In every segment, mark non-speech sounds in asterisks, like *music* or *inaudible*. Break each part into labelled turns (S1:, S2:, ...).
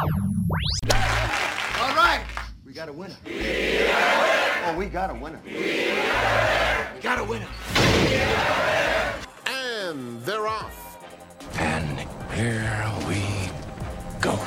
S1: All right, we got a winner. Oh, we got a winner. We got a winner.
S2: And they're off.
S3: And here we go.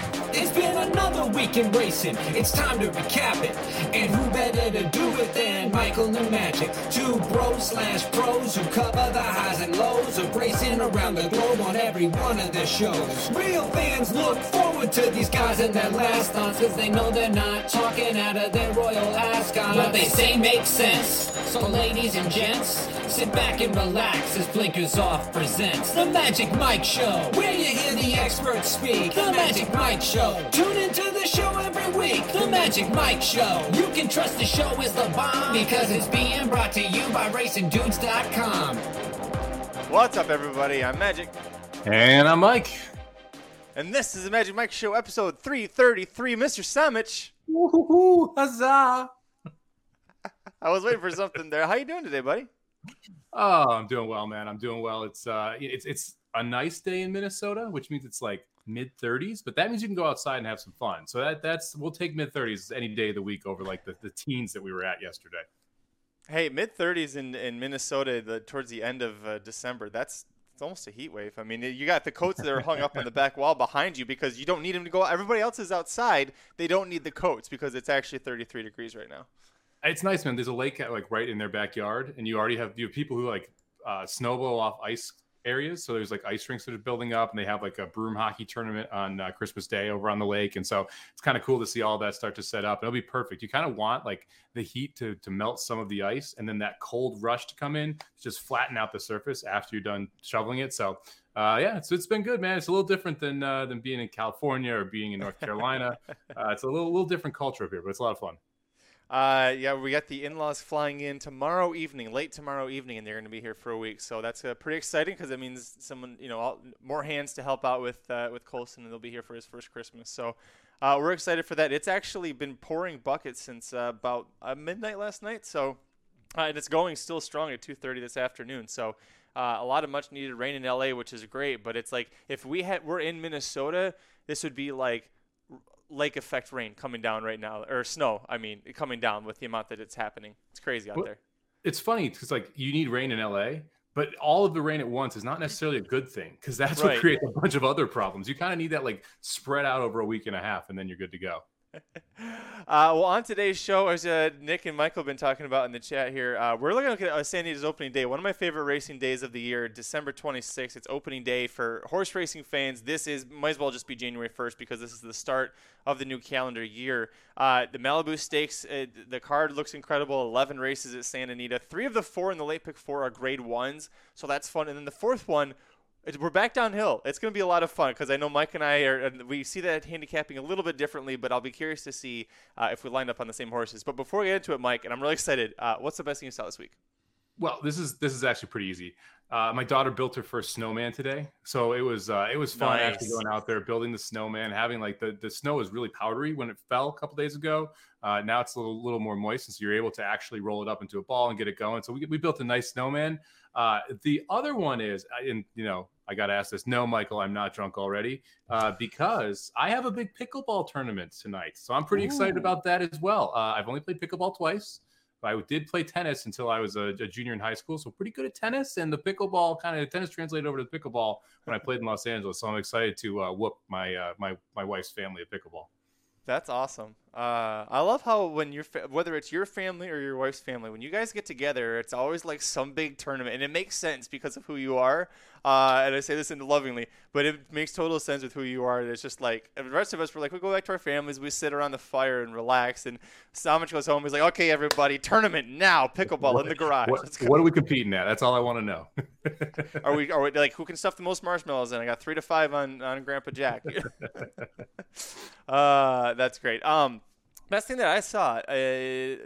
S4: Another week in racing. It's time to recap it. And who better to do it than Michael and Magic? Two bros slash pros who cover the highs and lows of racing around the globe on every one of their shows. Real fans look forward to these guys and their last thoughts because they know they're not talking out of their royal ascot. What they say makes sense. So, ladies and gents, sit back and relax as Blinkers Off presents The Magic Mike Show, where you hear the experts speak. The Magic Mike Show. Tune into the show every week. The Magic Mike Show. You can trust the show is the bomb because it's being brought to you by RacingDudes.com.
S5: What's up, everybody? I'm Magic,
S6: And I'm Mike.
S5: and this is the Magic Mike Show, episode 333. Mr. Somich,
S6: Woohoo! Huzzah! *laughs*
S5: I was waiting for something there. How you doing today, buddy?
S6: Oh, I'm doing well, man. I'm doing well. It's uh, it's it's a nice day in Minnesota, which means it's like mid 30s, but that means you can go outside and have some fun. So that that's we'll take mid 30s any day of the week over like the, the teens that we were at yesterday.
S5: Hey, mid 30s in, in Minnesota the, towards the end of uh, December. That's it's almost a heat wave. I mean, you got the coats that are hung up on the back wall behind you because you don't need them to go. Everybody else is outside. They don't need the coats because it's actually 33 degrees right now.
S6: It's nice, man. There's a lake like right in their backyard, and you already have you have people who like uh, snowball off ice areas. So there's like ice rinks that are building up, and they have like a broom hockey tournament on uh, Christmas Day over on the lake, and so it's kind of cool to see all that start to set up. It'll be perfect. You kind of want like the heat to to melt some of the ice, and then that cold rush to come in, just flatten out the surface after you're done shoveling it. So. Uh, yeah, it's, it's been good, man. It's a little different than uh, than being in California or being in North Carolina. *laughs* Uh, it's a little little different culture up here, but it's a lot of fun.
S5: Uh, yeah, we got the in-laws flying in tomorrow evening, late tomorrow evening, and they're going to be here for a week. So that's uh, pretty exciting because it means someone, you know, all, more hands to help out with uh, with Colson, and they'll be here for his first Christmas. So uh, we're excited for that. It's actually been pouring buckets since uh, about uh, midnight last night. So and it's going still strong at 2:30 this afternoon. So a lot of much needed rain in LA, which is great. But it's like if we had we're in Minnesota, this would be like lake effect rain coming down right now, or snow. I mean, coming down with the amount that it's happening. It's crazy out
S6: Well,
S5: there.
S6: it's funny because like you need rain in LA, but all of the rain at once is not necessarily a good thing because that's
S5: Right.
S6: what creates a bunch of other problems. You kind of need that like spread out over a week and a half, and then you're good to go.
S5: Uh, well, on today's show, as uh, Nick and Michael have been talking about in the chat here, uh, we're looking at uh, Santa Anita's opening day, one of my favorite racing days of the year, December 26th. It's opening day for horse racing fans. This is might as well just be January 1st because this is the start of the new calendar year. Uh, the Malibu Stakes, uh, the card looks incredible. 11 races at Santa Anita. Three of the four in the late pick four are grade ones, so that's fun. And then the fourth one, we're back downhill. It's going to be a lot of fun because I know Mike and I are. and We see that handicapping a little bit differently, but I'll be curious to see uh, if we line up on the same horses. But before we get into it, Mike, and I'm really excited. Uh, what's the best thing you saw this week?
S6: Well, this is this is actually pretty easy. Uh, my daughter built her first snowman today, so it was uh, it was fun actually
S5: Nice.
S6: going out there building the snowman. Having like the the snow was really powdery when it fell a couple days ago. Uh, now it's a little little more moist, and so you're able to actually roll it up into a ball and get it going. So we we built a nice snowman. Uh, the other one is, I- and you know, I got to ask this. No, Michael, I'm not drunk already uh, because I have a big pickleball tournament tonight. So I'm pretty excited about that as well. Uh, I've only played pickleball twice. But I did play tennis until I was a, a junior in high school, so pretty good at tennis. And the pickleball kind of tennis translated over to the pickleball when I played in Los Angeles. So I'm excited to uh, whoop my uh, my my wife's family at pickleball.
S5: That's awesome. Uh, I love how when your fa- whether it's your family or your wife's family, when you guys get together, it's always like some big tournament, and it makes sense because of who you are. Uh, and I say this in lovingly, but it makes total sense with who you are. It's just like the rest of us, we're like we go back to our families, we sit around the fire and relax. And Somich goes home, he's like, "Okay, everybody, tournament now, pickleball in the garage.
S6: What, what are we competing at? That's all I want to know. *laughs*
S5: Are we? Are we like who can stuff the most marshmallows? in? I got three to five on on Grandpa Jack. *laughs* uh, that's great. Um, best thing that I saw, uh,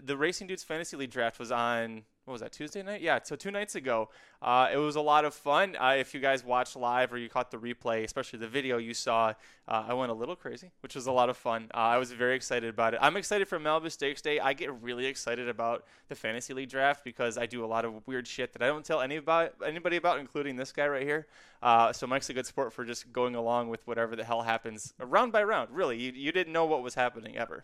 S5: the Racing Dudes Fantasy League draft was on what was that Tuesday night? Yeah, so two nights ago. Uh, it was a lot of fun. Uh, if you guys watched live or you caught the replay, especially the video you saw, uh, I went a little crazy, which was a lot of fun. Uh, I was very excited about it. I'm excited for Malibu Stakes Day. I get really excited about the fantasy league draft because I do a lot of weird shit that I don't tell any about anybody about, including this guy right here. Uh, so Mike's a good sport for just going along with whatever the hell happens round by round. Really, you, you didn't know what was happening ever.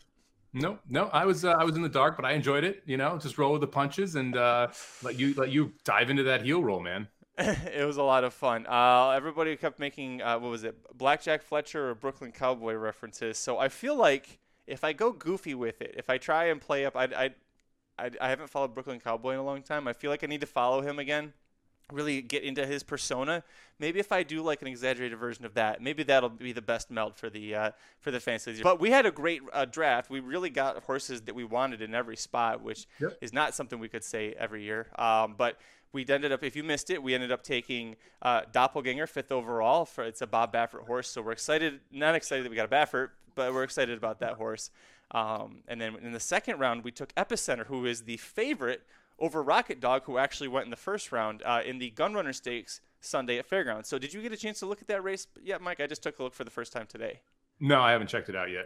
S6: No, no, I was uh, I was in the dark, but I enjoyed it. You know, just role with the punches and uh, let you let you dive into that heel roll, man. *laughs*
S5: it was a lot of fun. Uh, everybody kept making uh, what was it, Blackjack Fletcher or Brooklyn Cowboy references. So I feel like if I go goofy with it, if I try and play up, I I I, I haven't followed Brooklyn Cowboy in a long time. I feel like I need to follow him again really get into his persona. Maybe if I do like an exaggerated version of that, maybe that'll be the best melt for the uh, for the fantasy. But we had a great uh, draft. We really got horses that we wanted in every spot, which yep. is not something we could say every year. Um, but we ended up, if you missed it, we ended up taking uh, Doppelganger fifth overall. For it's a Bob Baffert horse, so we're excited. Not excited that we got a Baffert, but we're excited about that horse. Um, and then in the second round, we took Epicenter, who is the favorite over Rocket Dog, who actually went in the first round uh, in the Gunrunner Stakes Sunday at Fairgrounds. So, did you get a chance to look at that race? Yeah, Mike, I just took a look for the first time today.
S6: No, I haven't checked it out yet.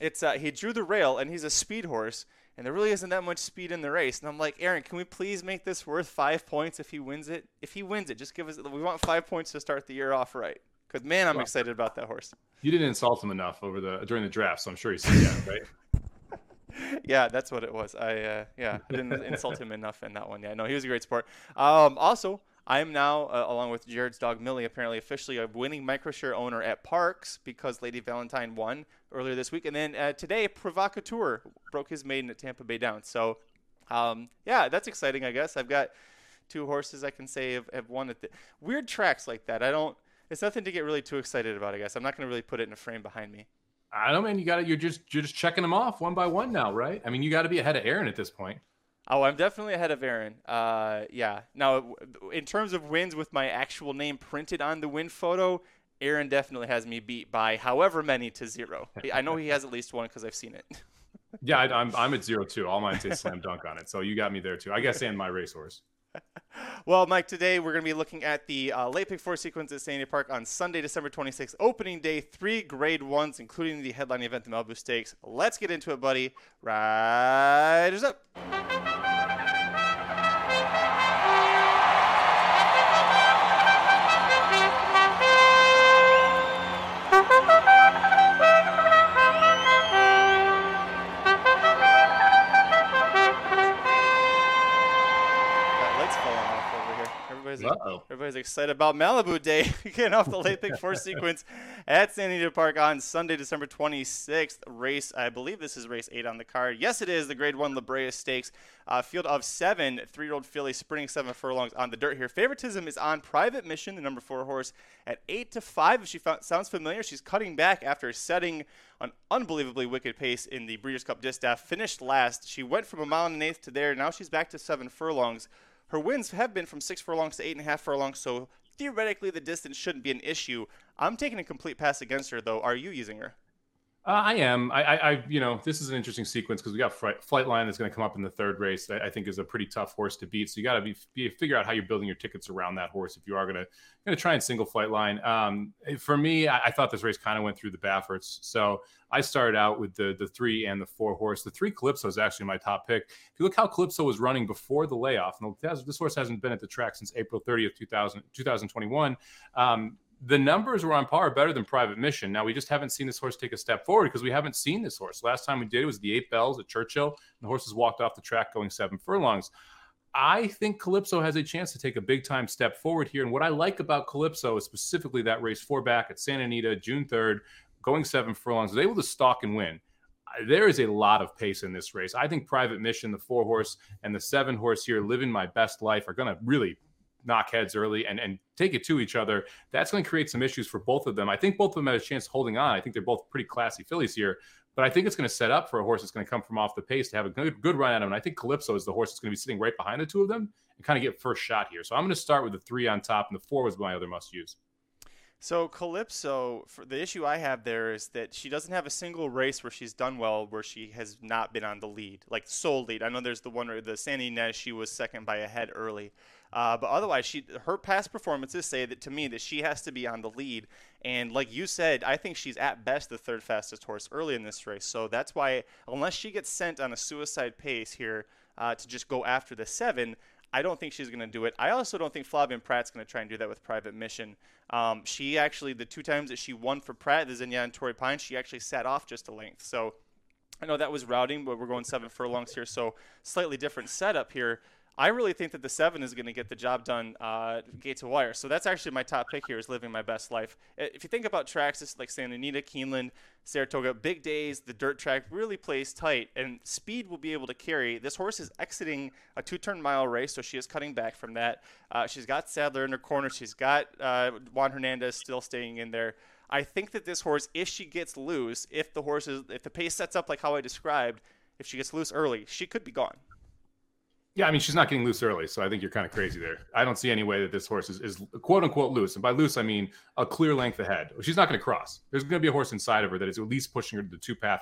S5: It's uh, he drew the rail, and he's a speed horse, and there really isn't that much speed in the race. And I'm like, Aaron, can we please make this worth five points if he wins it? If he wins it, just give us. We want five points to start the year off right. Because man, I'm well, excited about that horse.
S6: You didn't insult him enough over the during the draft, so I'm sure he's that, right? *laughs*
S5: yeah, that's what it was. I uh, yeah, I didn't insult him enough in that one. Yeah, no, he was a great sport. Um, also, I am now, uh, along with Jared's dog Millie, apparently officially a winning microshare owner at Parks because Lady Valentine won earlier this week, and then uh, today Provocateur broke his maiden at Tampa Bay Downs. So, um, yeah, that's exciting. I guess I've got two horses I can say have, have won at the weird tracks like that. I don't. It's nothing to get really too excited about. I guess I'm not going to really put it in a frame behind me.
S6: I don't, man. You got to. You're just you're just checking them off one by one now, right? I mean, you got to be ahead of Aaron at this point.
S5: Oh, I'm definitely ahead of Aaron. Uh, yeah. Now, in terms of wins with my actual name printed on the win photo, Aaron definitely has me beat by however many to zero. I know he has at least one because I've seen it. *laughs*
S6: yeah, I, am I'm, I'm at zero too. All mine say slam dunk on it, so you got me there too. I guess and my racehorse *laughs*
S5: well, Mike, today we're going to be looking at the uh, late pick four sequence at Santa Anita Park on Sunday, December 26th, opening day, three grade ones, including the headline event, the Malibu Stakes. Let's get into it, buddy. Riders up. Everybody's, everybody's excited about Malibu Day, *laughs* getting off the late pick four *laughs* sequence at Santa Anita Park on Sunday, December 26th. Race, I believe this is race eight on the card. Yes, it is the Grade One La Brea Stakes. Uh, field of seven, three-year-old filly sprinting seven furlongs on the dirt here. Favoritism is on Private Mission, the number four horse, at eight to five. If she found, sounds familiar, she's cutting back after setting an unbelievably wicked pace in the Breeders' Cup Distaff. Finished last. She went from a mile and an eighth to there. Now she's back to seven furlongs. Her wins have been from six furlongs to eight and a half furlongs, so theoretically the distance shouldn't be an issue. I'm taking a complete pass against her, though. Are you using her?
S6: Uh, I am. I, I, I, you know, this is an interesting sequence because we got Flightline that's going to come up in the third race. I, I think is a pretty tough horse to beat. So you got to be, be figure out how you're building your tickets around that horse if you are going to going to try and single Flightline. Um, for me, I, I, thought this race kind of went through the Bafferts. So I started out with the the three and the four horse. The three Calypso is actually my top pick. If you look how Calypso was running before the layoff, and this horse hasn't been at the track since April 30th, 2000, 2021. Um, the numbers were on par better than Private Mission. Now we just haven't seen this horse take a step forward because we haven't seen this horse. Last time we did it was the Eight Belles at Churchill, and the horses walked off the track going seven furlongs. I think Calypso has a chance to take a big time step forward here. And what I like about Calypso is specifically that race four back at Santa Anita, June 3rd, going seven furlongs, was able to stalk and win. There is a lot of pace in this race. I think Private Mission, the four horse, and the seven horse here, living my best life, are going to really knock heads early and, and take it to each other, that's going to create some issues for both of them. I think both of them had a chance holding on. I think they're both pretty classy fillies here, but I think it's going to set up for a horse that's going to come from off the pace to have a good, good run at him. And I think Calypso is the horse that's going to be sitting right behind the two of them and kind of get first shot here. So I'm going to start with the three on top, and the four was my other must use.
S5: So Calypso, the issue I have there is that she doesn't have a single race where she's done well where she has not been on the lead, like sole lead. I know there's the one where the Santa Ynez she was second by a head early, uh, but otherwise she her past performances say that to me that she has to be on the lead. And like you said, I think she's at best the third fastest horse early in this race. So that's why unless she gets sent on a suicide pace here uh, to just go after the seven. I don't think she's going to do it. I also don't think Flavien Prat's going to try and do that with Private Mission. Um, she actually, the two times that she won for Prat, the Zenyatta and Torrey Pine, she actually sat off just a length. So I know that was routing, but we're going seven furlongs here, so slightly different setup here. I really think that the seven is going to get the job done uh, gate to wire. So that's actually my top pick here is living my best life. If you think about tracks it's like Santa Anita, Keeneland, Saratoga, big days, the dirt track really plays tight, and speed will be able to carry. This horse is exiting a two-turn mile race, so she is cutting back from that. Uh, she's got Sadler in her corner. She's got uh, Juan Hernandez still staying in there. I think that this horse, if she gets loose, if the horse is, if the pace sets up like how I described, if she gets loose early, she could be gone.
S6: Yeah, I mean she's not getting loose early, so I think you're kind of crazy there. I don't see any way that this horse is, is quote unquote loose, and by loose I mean a clear length ahead. She's not going to cross. There's going to be a horse inside of her that is at least pushing her to the two path.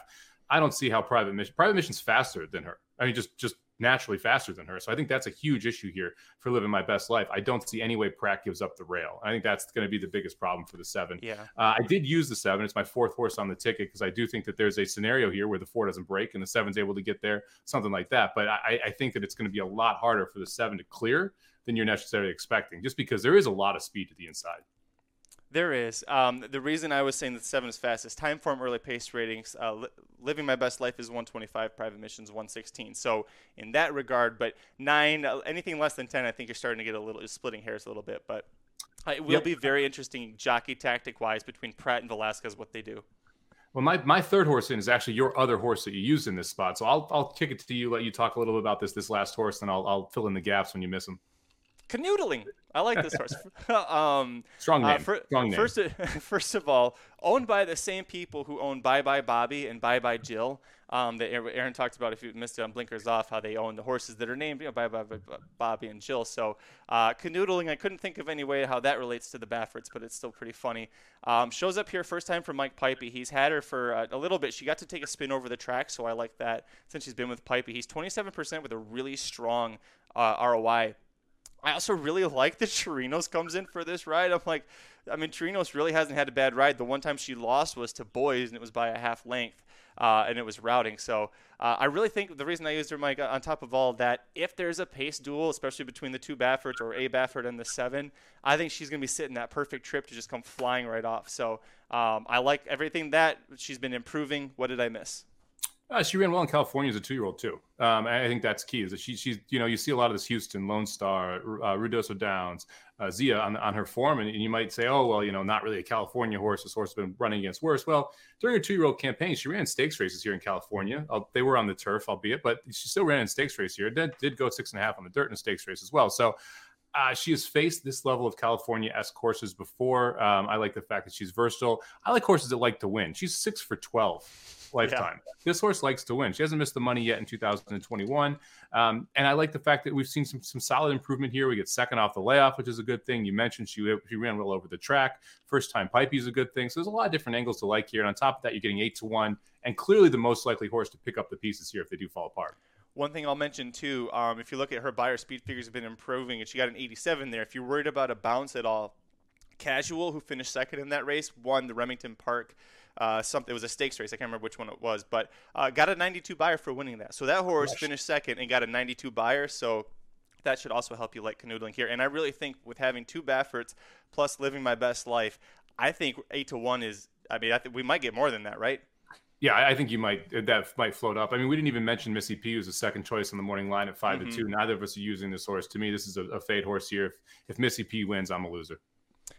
S6: I don't see how private mission private mission's faster than her. I mean just just naturally faster than her. So I think that's a huge issue here for living my best life. I don't see any way Prat gives up the rail. I think that's going to be the biggest problem for the seven.
S5: Yeah.
S6: Uh, I did use the seven. It's my fourth horse on the ticket because I do think that there's a scenario here where the four doesn't break and the seven's able to get there, something like that. But I, I think that it's going to be a lot harder for the seven to clear than you're necessarily expecting, just because there is a lot of speed to the inside.
S5: There is. Um, the reason I was saying that seven is fastest time form early pace ratings. Uh, living my best life is 125. Private missions 116. So in that regard, but nine, uh, anything less than 10, I think you're starting to get a little splitting hairs a little bit. But it will
S6: Yep.
S5: be very interesting jockey tactic wise between Prat and Velazquez what they do.
S6: Well, my, my third horse in is actually your other horse that you used in this spot. So I'll, I'll kick it to you, let you talk a little bit about this this last horse, and I'll, I'll fill in the gaps when you miss them.
S5: Canoodling. I like this horse. *laughs* *laughs* um,
S6: Strong
S5: uh,
S6: name.
S5: fir-
S6: Strong name.
S5: First, *laughs* first of all, owned by the same people who own Bye Bye Bobby and Bye Bye Jill. Um, that Aaron talked about if you missed it on Blinkers Off, how they own the horses that are named you know, Bye Bye Bye- Bye- Bobby and Jill. So uh, canoodling, I couldn't think of any way how that relates to the Bafferts, but it's still pretty funny. Um, shows up here first time for Mike Puype. He's had her for uh, a little bit. She got to take a spin over the track, so I like that since she's been with Puype. He's 27% with a really strong uh, ROI. I also really *laughs* like that Chirinos comes in for this ride. I'm like, I mean, Chirinos really hasn't had a bad ride. The one time she lost was to Boys, and it was by a half length, uh, and it was routing. So uh, I really think the reason I used her, Mike, on top of all that, if there's a pace duel, especially between the two Bafferts or a Baffert and the seven, I think she's going to be sitting that perfect trip to just come flying right off. So um, I like everything that she's been improving. What did I miss?
S6: Uh, she ran well in California as a two-year-old too. Um, I think that's key. Is that she, she's, you know, you see a lot of this Houston, Lone Star, uh, Ruidoso Downs, uh, Zia on, on her form, and, and you might say, oh, well, you know, not really a California horse. This horse has been running against worse. Well, during her two-year-old campaign, she ran stakes races here in California. Uh, they were on the turf, albeit, but she still ran in stakes race here. Did, did go six and a half on the dirt in a stakes race as well. So. Uh, she has faced this level of California S courses before. Um, I like the fact that she's versatile. I like horses that like to win. She's six for 12 lifetime. This horse likes to win. She hasn't missed the money yet in 2021. Um, and I like the fact that we've seen some, some solid improvement here. We get second off the layoff, which is a good thing. You mentioned she, she ran well over the track. First time Puype is a good thing. So there's a lot of different angles to like here. And on top of that, you're getting eight to one and clearly the most likely horse to pick up the pieces here if they do fall apart.
S5: One thing I'll mention too, um, if you look at her Beyer speed figures have been improving, and she got an 87 there. If you're worried about a bounce at all, Casual, who finished second in that race, won the Remington Park. Uh, something it was a stakes race. I can't remember which one it was, but uh, got a 92 Beyer for winning that. So that horse finished second and got a 92 Beyer. So that should also help you like canoodling here. And I really think with having two Bafferts plus living my best life, I think eight to one is. I mean, I think we might get more than that, right?
S6: Yeah, I think you might that might float up. I mean, we didn't even mention Missy P, who's the second choice on the morning line at 5
S5: Mhm.
S6: to two. Neither of us are using this horse. To me, this is a, a fade horse here. If, if Missy P wins, I'm a loser.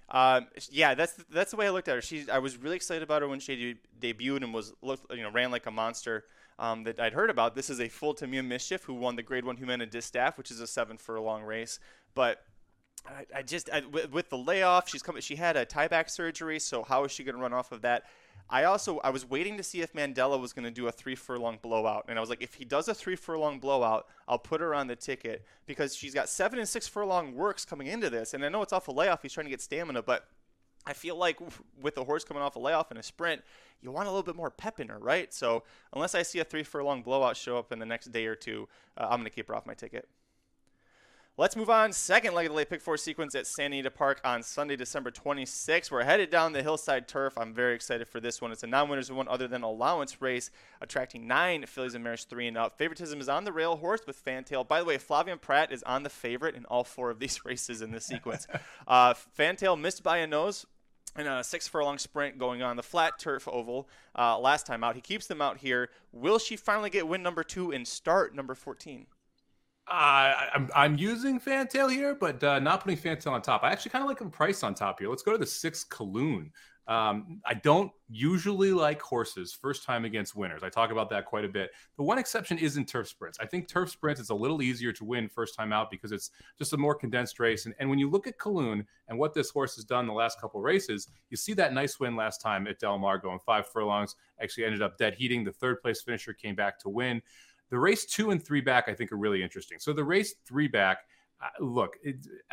S5: Um, yeah, that's that's the way I looked at her. She, I was really excited about her when she de- debuted and was looked, you know, ran like a monster. Um, that I'd heard about. This is a full to Mia Mischief who won the Grade One Humana Distaff, which is a seven furlong race. But I, I just I, with, with the layoff, she's coming. She had a tieback surgery, so how is she going to run off of that? I also I was waiting to see if Mandella was going to do a three furlong blowout, and I was like, if he does a three furlong blowout, I'll put her on the ticket because she's got seven and six furlong works coming into this, and I know it's off a layoff. He's trying to get stamina, but I feel like with the horse coming off a layoff in a sprint, you want a little bit more pep in her, right? So unless I see a three furlong blowout show up in the next day or two, uh, I'm going to keep her off my ticket. Let's move on. Second leg of the late pick four sequence at Santa Anita Park on Sunday, December 26th. We're headed down the hillside turf. I'm very excited for this one. It's a non-winners one other than allowance race, attracting nine fillies and mares three and up. Favoritism is on the rail horse with Fantail. By the way, Flavien Prat is on the favorite in all four of these *laughs* races in this sequence. *laughs* uh, Fantail missed by a nose in a six furlong sprint going on the flat turf oval uh, last time out. He keeps them out here. Will she finally get win number two and start number 14?
S6: Uh, I'm, I'm using Fantail here, but uh, not putting Fantail on top. I actually kind of like him price on top here. Let's go to the six Kaloon. Um, I don't usually like horses first time against winners. I talk about that quite a bit. The one exception is in turf sprints. I think turf sprints is a little easier to win first time out because it's just a more condensed race. And, and when you look at Kaloon and what this horse has done the last couple races, you see that nice win last time at Del Mar going five furlongs. Actually ended up dead heating. The third place finisher came back to win. The race two and three back, I think, are really interesting. So the race three back, look,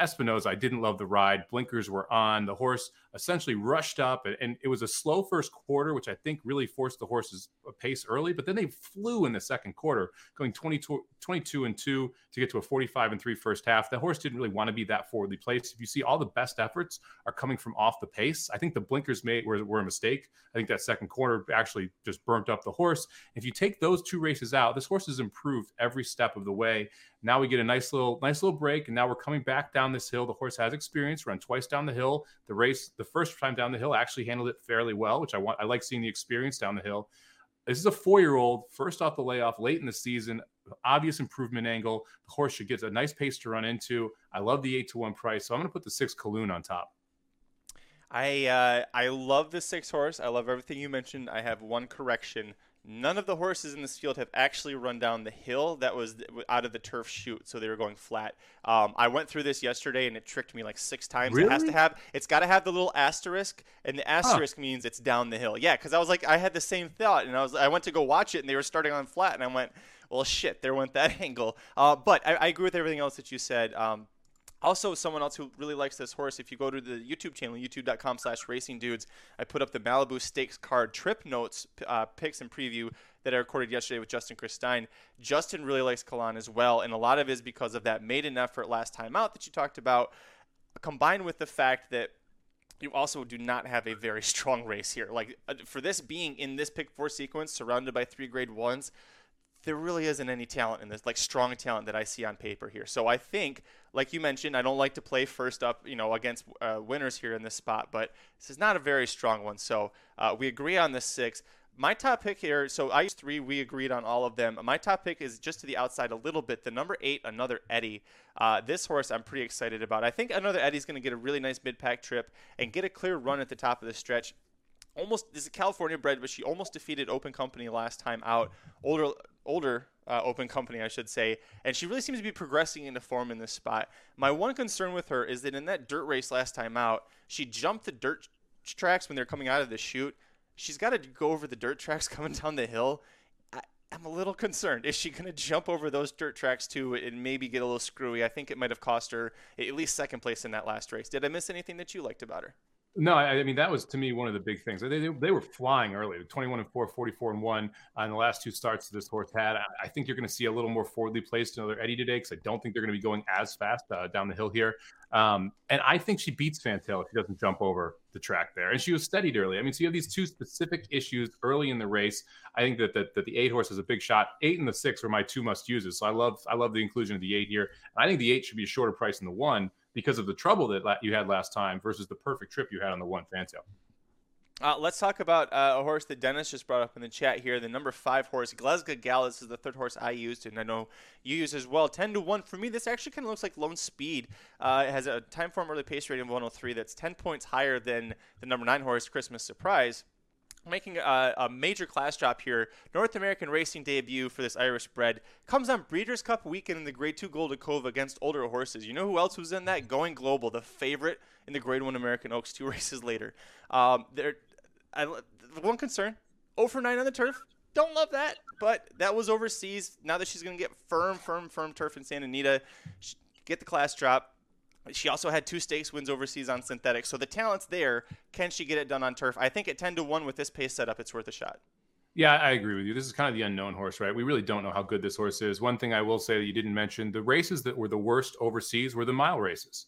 S6: Espinoza, I didn't love the ride. Blinkers were on. The horse essentially rushed up, and, and, it was a slow first quarter, which I think really forced the horse's uh, pace early. But then they flew in the second quarter, going 22, 22 and 2 to get to a 45 and 3 first half. The horse didn't really want to be that forwardly placed. If you see all the best efforts are coming from off the pace, I think the blinkers made were, were a mistake. I think that second quarter actually just burnt up the horse. If you take those two races out, this horse has improved every step of the way. Now we get a nice little nice little break, and now we're coming back down this hill. The horse has experience, run twice down the hill. The race, the first time down the hill, actually handled it fairly well, which I want. I like seeing the experience down the hill. This is a four-year-old, first off the layoff, late in the season, obvious improvement angle. The horse should get a nice pace to run into. I love the eight to one price, so I'm going to put the six Kaloon on top.
S5: I uh, I love the six horse. I love everything you mentioned. I have one correction. None of the horses in this field have actually run down the hill that was out of the turf chute, so they were going flat. Um, I went through this yesterday and it tricked me like six times.
S6: Really?
S5: It has to have, it's got to have the little asterisk, and the asterisk huh. means it's down the hill. Yeah, because I was like, I had the same thought, and I was, I went to go watch it, and they were starting on flat, and I went, well, shit, there went that *laughs* angle. Uh, but I, I, agree with everything else that you said. Um, also, someone else who really likes this horse, if you go to the YouTube channel, youtube.com slash racing dudes, I put up the Malibu Stakes card trip notes, uh, picks, and preview that I recorded yesterday with Justin Christine. Justin really likes Kalan as well, and a lot of it is because of that maiden effort last time out that you talked about, combined with the fact that you also do not have a very *laughs* strong race here. Like, uh, for this being in this pick four sequence, surrounded by three grade ones, there really isn't any talent in this, like strong talent that I see on paper here. So I think, like you mentioned, I don't like to play first up, you know, against uh, winners here in this spot, but this is not a very strong one. So uh, we agree on the six. My top pick here, so I used three, we agreed on all of them. My top pick is just to the outside a little bit. The number eight, another Eddie. Uh, this horse I'm pretty excited about. I think another Eddie's going to get a really nice mid pack trip and get a clear run at the top of the stretch almost this is California bred, but she almost defeated Open Company last time out. Older older uh, Open Company, I should say, and she really seems to be progressing into form in this spot. My one concern with her is that in that dirt race last time out, she jumped the dirt tracks when they're coming out of the chute. She's got to go over the dirt tracks *laughs* coming down the hill. I, I'm a little concerned. Is she going to jump over those dirt tracks too and maybe get a little screwy? I think it might have cost her at least second place in that last race. Did I miss anything that you liked about her?
S6: No, I, I, mean that was to me one of the big things. They, they, they were flying early, 21 and 4, 44 and 1 on the last two starts this horse had. I, I think you're going to see a little more forwardly placed another Eddie today because I don't think they're going to be going as fast uh, down the hill here. Um, and I think she beats Fantail if she doesn't jump over the track there. And she was steadied early. I mean, so you have these two specific issues early in the race. I think that, that, that the eight horse is a big shot. Eight and the six are my two must uses. So I love I love the inclusion of the eight here. And I think the eight should be a shorter price than the one because of the trouble that you had last time versus the perfect trip you had on the one Fantail.
S5: Uh, let's talk about uh, a horse that Dennis just brought up in the chat here. The number five horse, Glesga Gallus, is the third horse I used, and I know you use as well. Ten to one for me. This actually kind of looks like Lone Speed. Uh, it has a time form early pace rating of 103. That's ten points higher than the number nine horse, Christmas Surprise making a, a, major class drop here. North American racing debut for this Irish bred comes on Breeders' Cup weekend in the Grade 2 Goldikova against older horses. You know who else was in that? Going Global, the favorite in the Grade 1 American Oaks two *laughs* races later. Um, there, I, one concern 0 for 9 on the turf. Don't love that, but that was overseas. Now that she's going to get firm, firm, firm turf in Santa Anita, get the class drop She also had two stakes wins overseas on synthetic, so the talent's there. Can she get it done on turf? I think at 10 to 1 with this pace setup, it's worth a shot.
S6: Yeah, I agree with you. This is kind of the unknown horse, right? We really don't know how good this horse is. One thing I will say that you didn't mention the races that were the worst overseas were the mile races.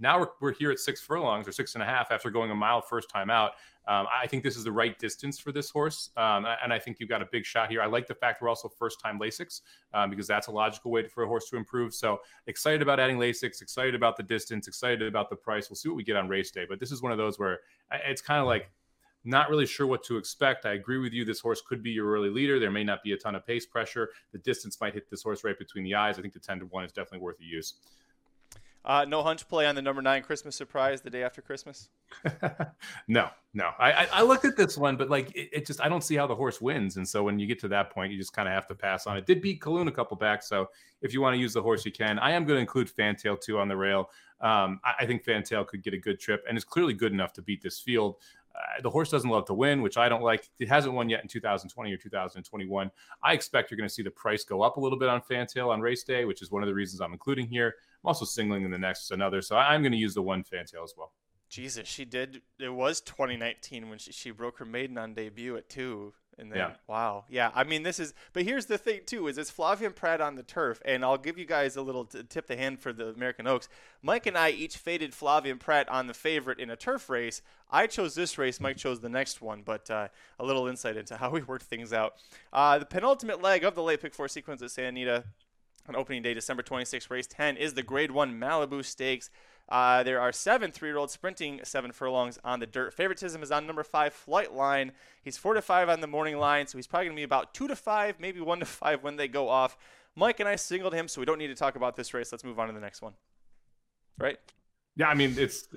S6: Now we're, we're here at six furlongs or six and a half after going a mile first time out. Um, I think this is the right distance for this horse, um, and I think you've got a big shot here. I like the fact we're also first time Lasix um, because that's a logical way for a horse to improve. So excited about adding Lasix, excited about the distance, excited about the price. We'll see what we get on race day, but this is one of those where it's kind of like not really sure what to expect. I agree with you. This horse could be your early leader. There may not be a ton of pace pressure. The distance might hit this horse right between the eyes. I think the 10 to 1 is definitely worth a use.
S5: Uh, no hunch play on the number nine Christmas surprise the day after Christmas. *laughs*
S6: no, no. I, I, I looked at this one, but like it, it, just I don't see how the horse wins, and so when you get to that point, you just kind of have to pass on it. Did beat Kaloon a couple back, so if you want to use the horse, you can. I am going to include Fantail too on the rail. Um, I, I think Fantail could get a good trip, and is clearly good enough to beat this field. The horse doesn't love to win, which I don't like. It hasn't won yet in 2020 or 2021. I expect you're going to see the price go up a little bit on Fantail on race day, which is one of the reasons I'm including here. I'm also singling in the next another, so I'm going to use the one Fantail as well.
S5: Jesus, she did. It was 2019 when she, she broke her maiden on debut at two. And then, yeah. wow. Yeah. I mean, this is, but here's the thing, too, is it's Flavien Prat on the turf. And I'll give you guys a little t- tip the hand for the American Oaks. Mike and I each faded Flavien Prat on the favorite in a turf race. I chose this race. Mike chose the next one, but uh, a little insight into how *laughs* we worked things out. Uh, the penultimate leg of the late pick four sequence at Santa Anita on opening day, December 26, race 10, is the Grade 1 Malibu Stakes. Uh, there are seven three-year-olds sprinting seven furlongs on the dirt. Favoritism is on number five, Flightline. He's four to five on the morning line, so he's probably going to be about two to five, maybe one to five when they go off. Mike and I singled him, so we don't need to talk about this race. Let's move on to the next one. Right?
S6: Yeah, I mean it's.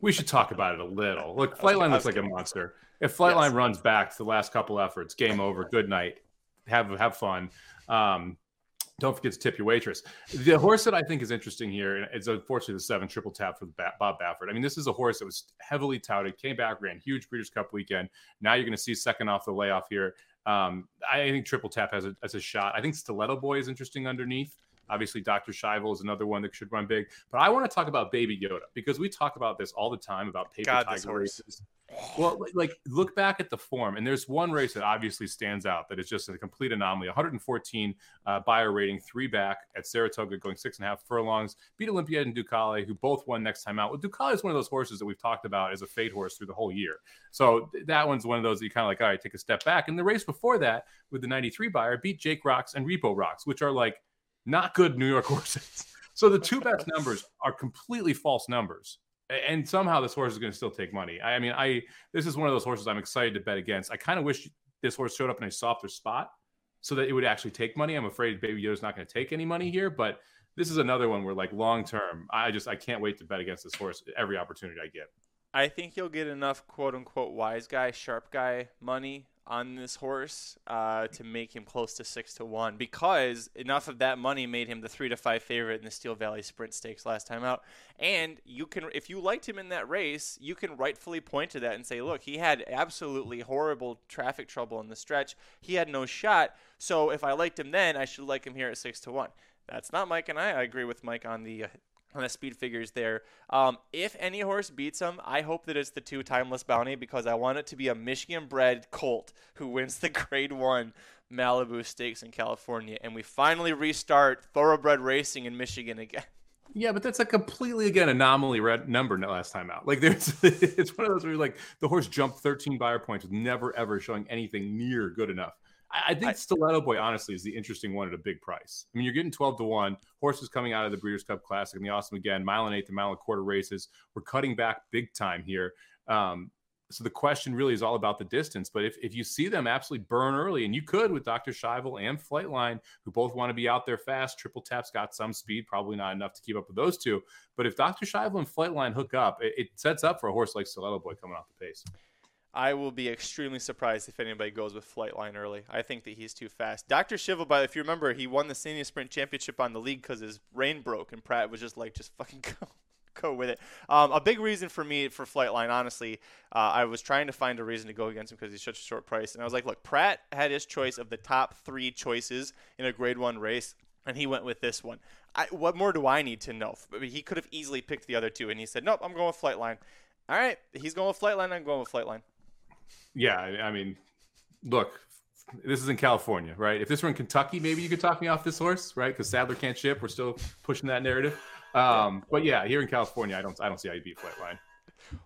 S6: We should talk about it a little. Look, Flightline looks like a monster. If Flightline yes. runs back to the last couple efforts, game over. Good night. Have have fun. Um, don't forget to tip your waitress. The horse that I think is interesting here is unfortunately the seven triple tap for Bob Baffert. I mean, this is a horse that was heavily touted, came back, ran huge Breeders' Cup weekend. Now you're going to see second off the layoff here. Um, I think triple tap has a, has a shot. I think Stiletto Boy is interesting underneath. Obviously, Dr. Schivel is another one that should run big. But I want to talk about Baby Yoda because we talk about this all the time about paper God, tiger races. Well, like look back at the form, and there's one race that obviously stands out that is just a complete anomaly. 114 uh, Beyer rating, three back at Saratoga, going six and a half furlongs. Beat Olympiad and Ducale, who both won next time out. Well, Ducale is one of those horses that we've talked about as a fade horse through the whole year. So that one's one of those that you kind of like, all right, take a step back. And the race before that, with the 93 Beyer beat Jake Rocks and Repo Rocks, which are like not good New York *laughs* horses. So the two best numbers are completely false numbers and somehow this horse is going to still take money. I mean, I this is one of those horses I'm excited to bet against. I kind of wish this horse showed up in a softer spot so that it would actually take money. I'm afraid Baby Yoda's not going to take any money here, but this is another one where like long term, I just I can't wait to bet against this horse every opportunity I get.
S5: I think you'll get enough quote unquote wise guy, sharp guy money on this horse uh, to make him close to six to one because enough of that money made him the three to five favorite in the Steel Valley Sprint Stakes last time out. And you can, if you liked him in that race, you can rightfully point to that and say, look, he had absolutely horrible traffic trouble in the stretch. He had no shot. So if I liked him then, I should like him here at six to one. That's not Mike and I. I agree with Mike on the uh, on the speed figures there. Um, if any horse beats him, I hope that it's the two timeless bounty because I want it to be a Michigan bred colt who wins the *laughs* grade one Malibu Stakes in California. And we finally restart thoroughbred racing in Michigan again. *laughs*
S6: Yeah, but that's a completely again anomaly red number last time out. Like there's *laughs* it's one of those where you're like the horse jumped 13 Beyer points with never ever showing anything near good enough. I, think I, Stiletto Boy, honestly, is the interesting one at a big price. I mean, you're getting 12 to 1. Horses coming out of the Breeders' Cup Classic and the Awesome again, mile and eighth and mile and quarter races. We're cutting back big time here. Um, so the question really is all about the distance. But if, if you see them absolutely burn early, and you could with Dr. Schivel and Flightline, who both want to be out there fast, Triple Tap's got some speed, probably not enough to keep up with those two. But if Dr. Schivel and Flightline hook up, it, it sets up for a horse like Stiletto Boy coming off the pace.
S5: I will be extremely surprised if anybody goes with Flightline early. I think that he's too fast. Dr. Schivel, by if you remember, he won the senior sprint championship on the league because his rein broke, and Prat was just like, just fucking *laughs* go, go with it. Um, a big reason for me for Flightline, honestly, uh, I was trying to find a reason to go against him because he's such a short price, and I was like, look, Prat had his choice of the top three choices in a Grade One race and he went with this one. I, what more do I need to know? He could have easily picked the other two, and he said, "Nope, I'm going with Flightline." All right, he's going with Flightline. I'm going with Flightline.
S6: Yeah, I mean, look, this is in California, right? If this were in Kentucky, maybe you could talk me off this horse, right? Because Sadler can't ship. We're still pushing that narrative. Um, but yeah, here in California, I don't, I don't see how you beat Flightline.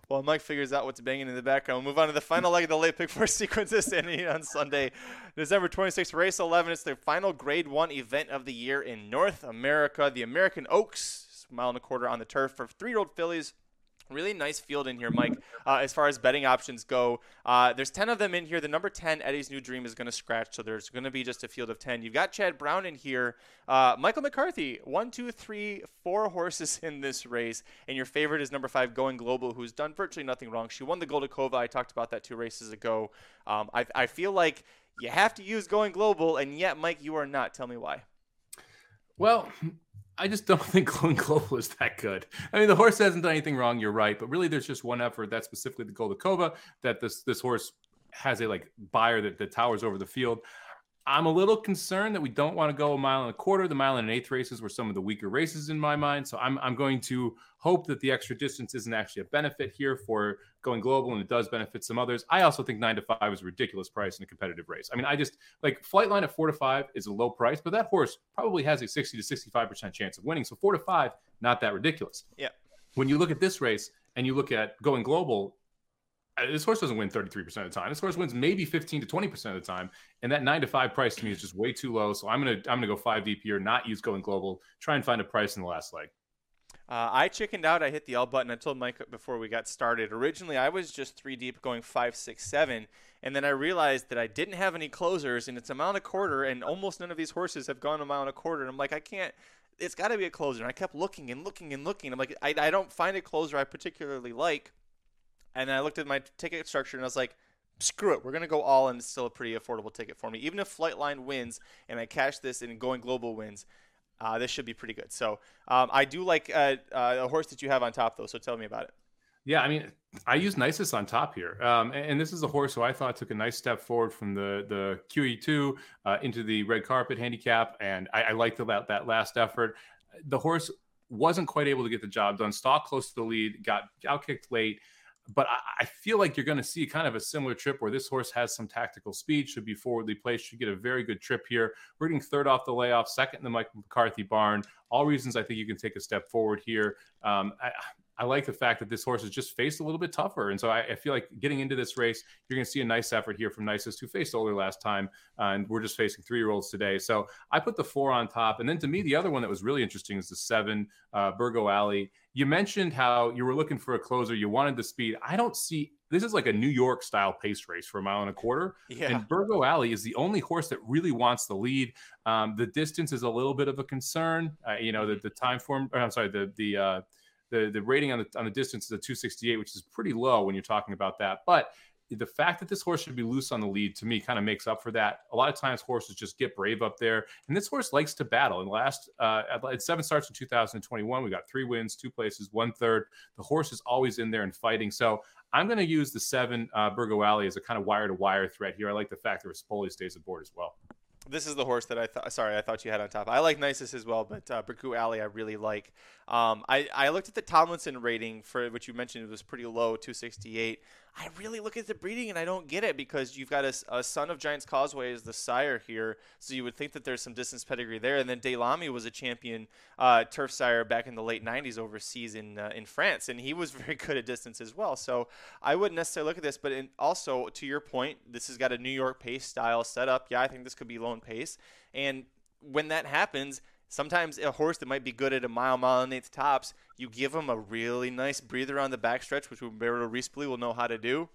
S5: Well, Mike figures out what's banging in the background, we'll move on to the final leg of the late pick four *laughs* sequences ending on Sunday, December 26th, race 11. It's the final grade one event of the year in North America. The American Oaks, mile and a quarter on the turf for three year old fillies Really nice field in here, Mike. Uh, as far as betting options go, uh, there's 10 of them in here. The number 10, Eddie's New Dream, is going to scratch, so there's going to be just a field of 10. You've got Chad Brown in here. Uh, Michael McCarthy, one, two, three, four horses *laughs* in this race, and your favorite is number five, Going Global, who's done virtually nothing wrong. She won the Goldikova. I talked about that two races ago. Um, I, I feel like you have to use Going Global, and yet, Mike, you are not. Tell me why.
S6: Well, I just don't *laughs* think Going Global is that good. I mean, the horse hasn't done anything wrong. You're right, but really, there's just one effort. That's specifically the Goldikova that this this horse has a like Beyer that, that towers over the field. I'm a little concerned that we don't want to go a mile and a quarter. The mile and an eighth races were some of the weaker races in my mind. So I'm, I'm going to hope that the extra distance isn't actually a benefit here for going global and it does benefit some others. I also think nine to five is a ridiculous price in a competitive race. I mean, I just like flight line at four to five is a low price, but that horse probably has a 60 to 65% chance of winning. So four to five, not that ridiculous.
S5: Yeah.
S6: When you look at this race and you look at going global, this horse doesn't win 33% of the time. This horse wins maybe 15 to 20% of the time. And that nine to five price to me is just way too low. So I'm gonna I'm gonna go five deep here, not use going global, try and find a price in the last leg.
S5: Uh, I chickened out. I hit the L button. I told Mike before we got started. Originally, I was just three deep, going five, six, seven, and then I realized that I didn't have any closers, and it's a mile and a quarter, and almost none of these horses have gone a mile and a quarter. And I'm like, I can't. It's got to be a closer. And I kept looking and looking and looking. I'm like, I, I don't find a closer I particularly like. And then I looked at my ticket structure and I was like, screw it. We're going to go all in. It's still a pretty affordable ticket for me. Even if Flightline wins and I cash this and going global wins, uh, this should be pretty good. So um, I do like uh, uh, a horse that you have on top, though. So tell me about it.
S6: Yeah, I mean, I use Nisus on top here, um, and, and, this is a horse who I thought took a nice step forward from the the QE2 uh, into the red carpet handicap, and I, I liked about that last effort. The horse wasn't quite able to get the job done. Stalk close to the lead, got outkicked late but I, feel like you're going to see kind of a similar trip where this horse has some tactical speed, should be forwardly placed, should get a very good trip here. We're getting third off the layoff, second in the Mike McCarthy barn. All reasons I think you can take a step forward here. Um, I, I like the fact that this horse has just faced a little bit tougher. And so I, I feel like getting into this race, you're going to see a nice effort here from Nisus, who faced older last time. Uh, and we're just facing three year olds today. So I put the four on top. And then to me, the other one that was really interesting is the seven, uh, Burgo Alley. You mentioned how you were looking for a closer, you wanted the speed. I don't see this is like a New York style pace race for a mile and a quarter.
S5: Yeah.
S6: And Burgo Alley is the only horse that really wants the lead. Um, the distance is a little bit of a concern. Uh, you know, the, the time form, I'm sorry, the, the, uh, the the rating on the on the distance is a 268, which is pretty low when you're talking about that. But the fact that this horse should be loose on the lead to me kind of makes up for that. A lot of times horses just get brave up there, and this horse likes to battle. And last uh, at seven starts in 2021, we got three wins, two places, one third. The horse is always in there and fighting. So I'm going to use the seven uh, Burgo Alley as a kind of wire to wire threat here. I like the fact that Rispoli stays aboard as well
S5: this is the horse that I thought. Sorry, I thought you had on top. I like Nisus as well, but uh, Burgo Alley I really like. Um, I I looked at the Tomlinson rating for which you mentioned it was pretty low, 268. I really look at the breeding and I don't get it because you've got a, a son of Giants Causeway as the sire here, so you would think that there's some distance pedigree there. And then Daylami was a champion uh, turf sire back in the late 90s overseas in uh, in France, and he was *laughs* very good at distance as well. So I wouldn't necessarily look at this, but in, also to your point, this has got a New York pace style setup. Yeah, I think this could be lone pace, and when that happens Sometimes a horse that might be good at a mile, mile and eighth tops, you give him a really nice breather on the backstretch, which Roberto Rispoli will know how to do.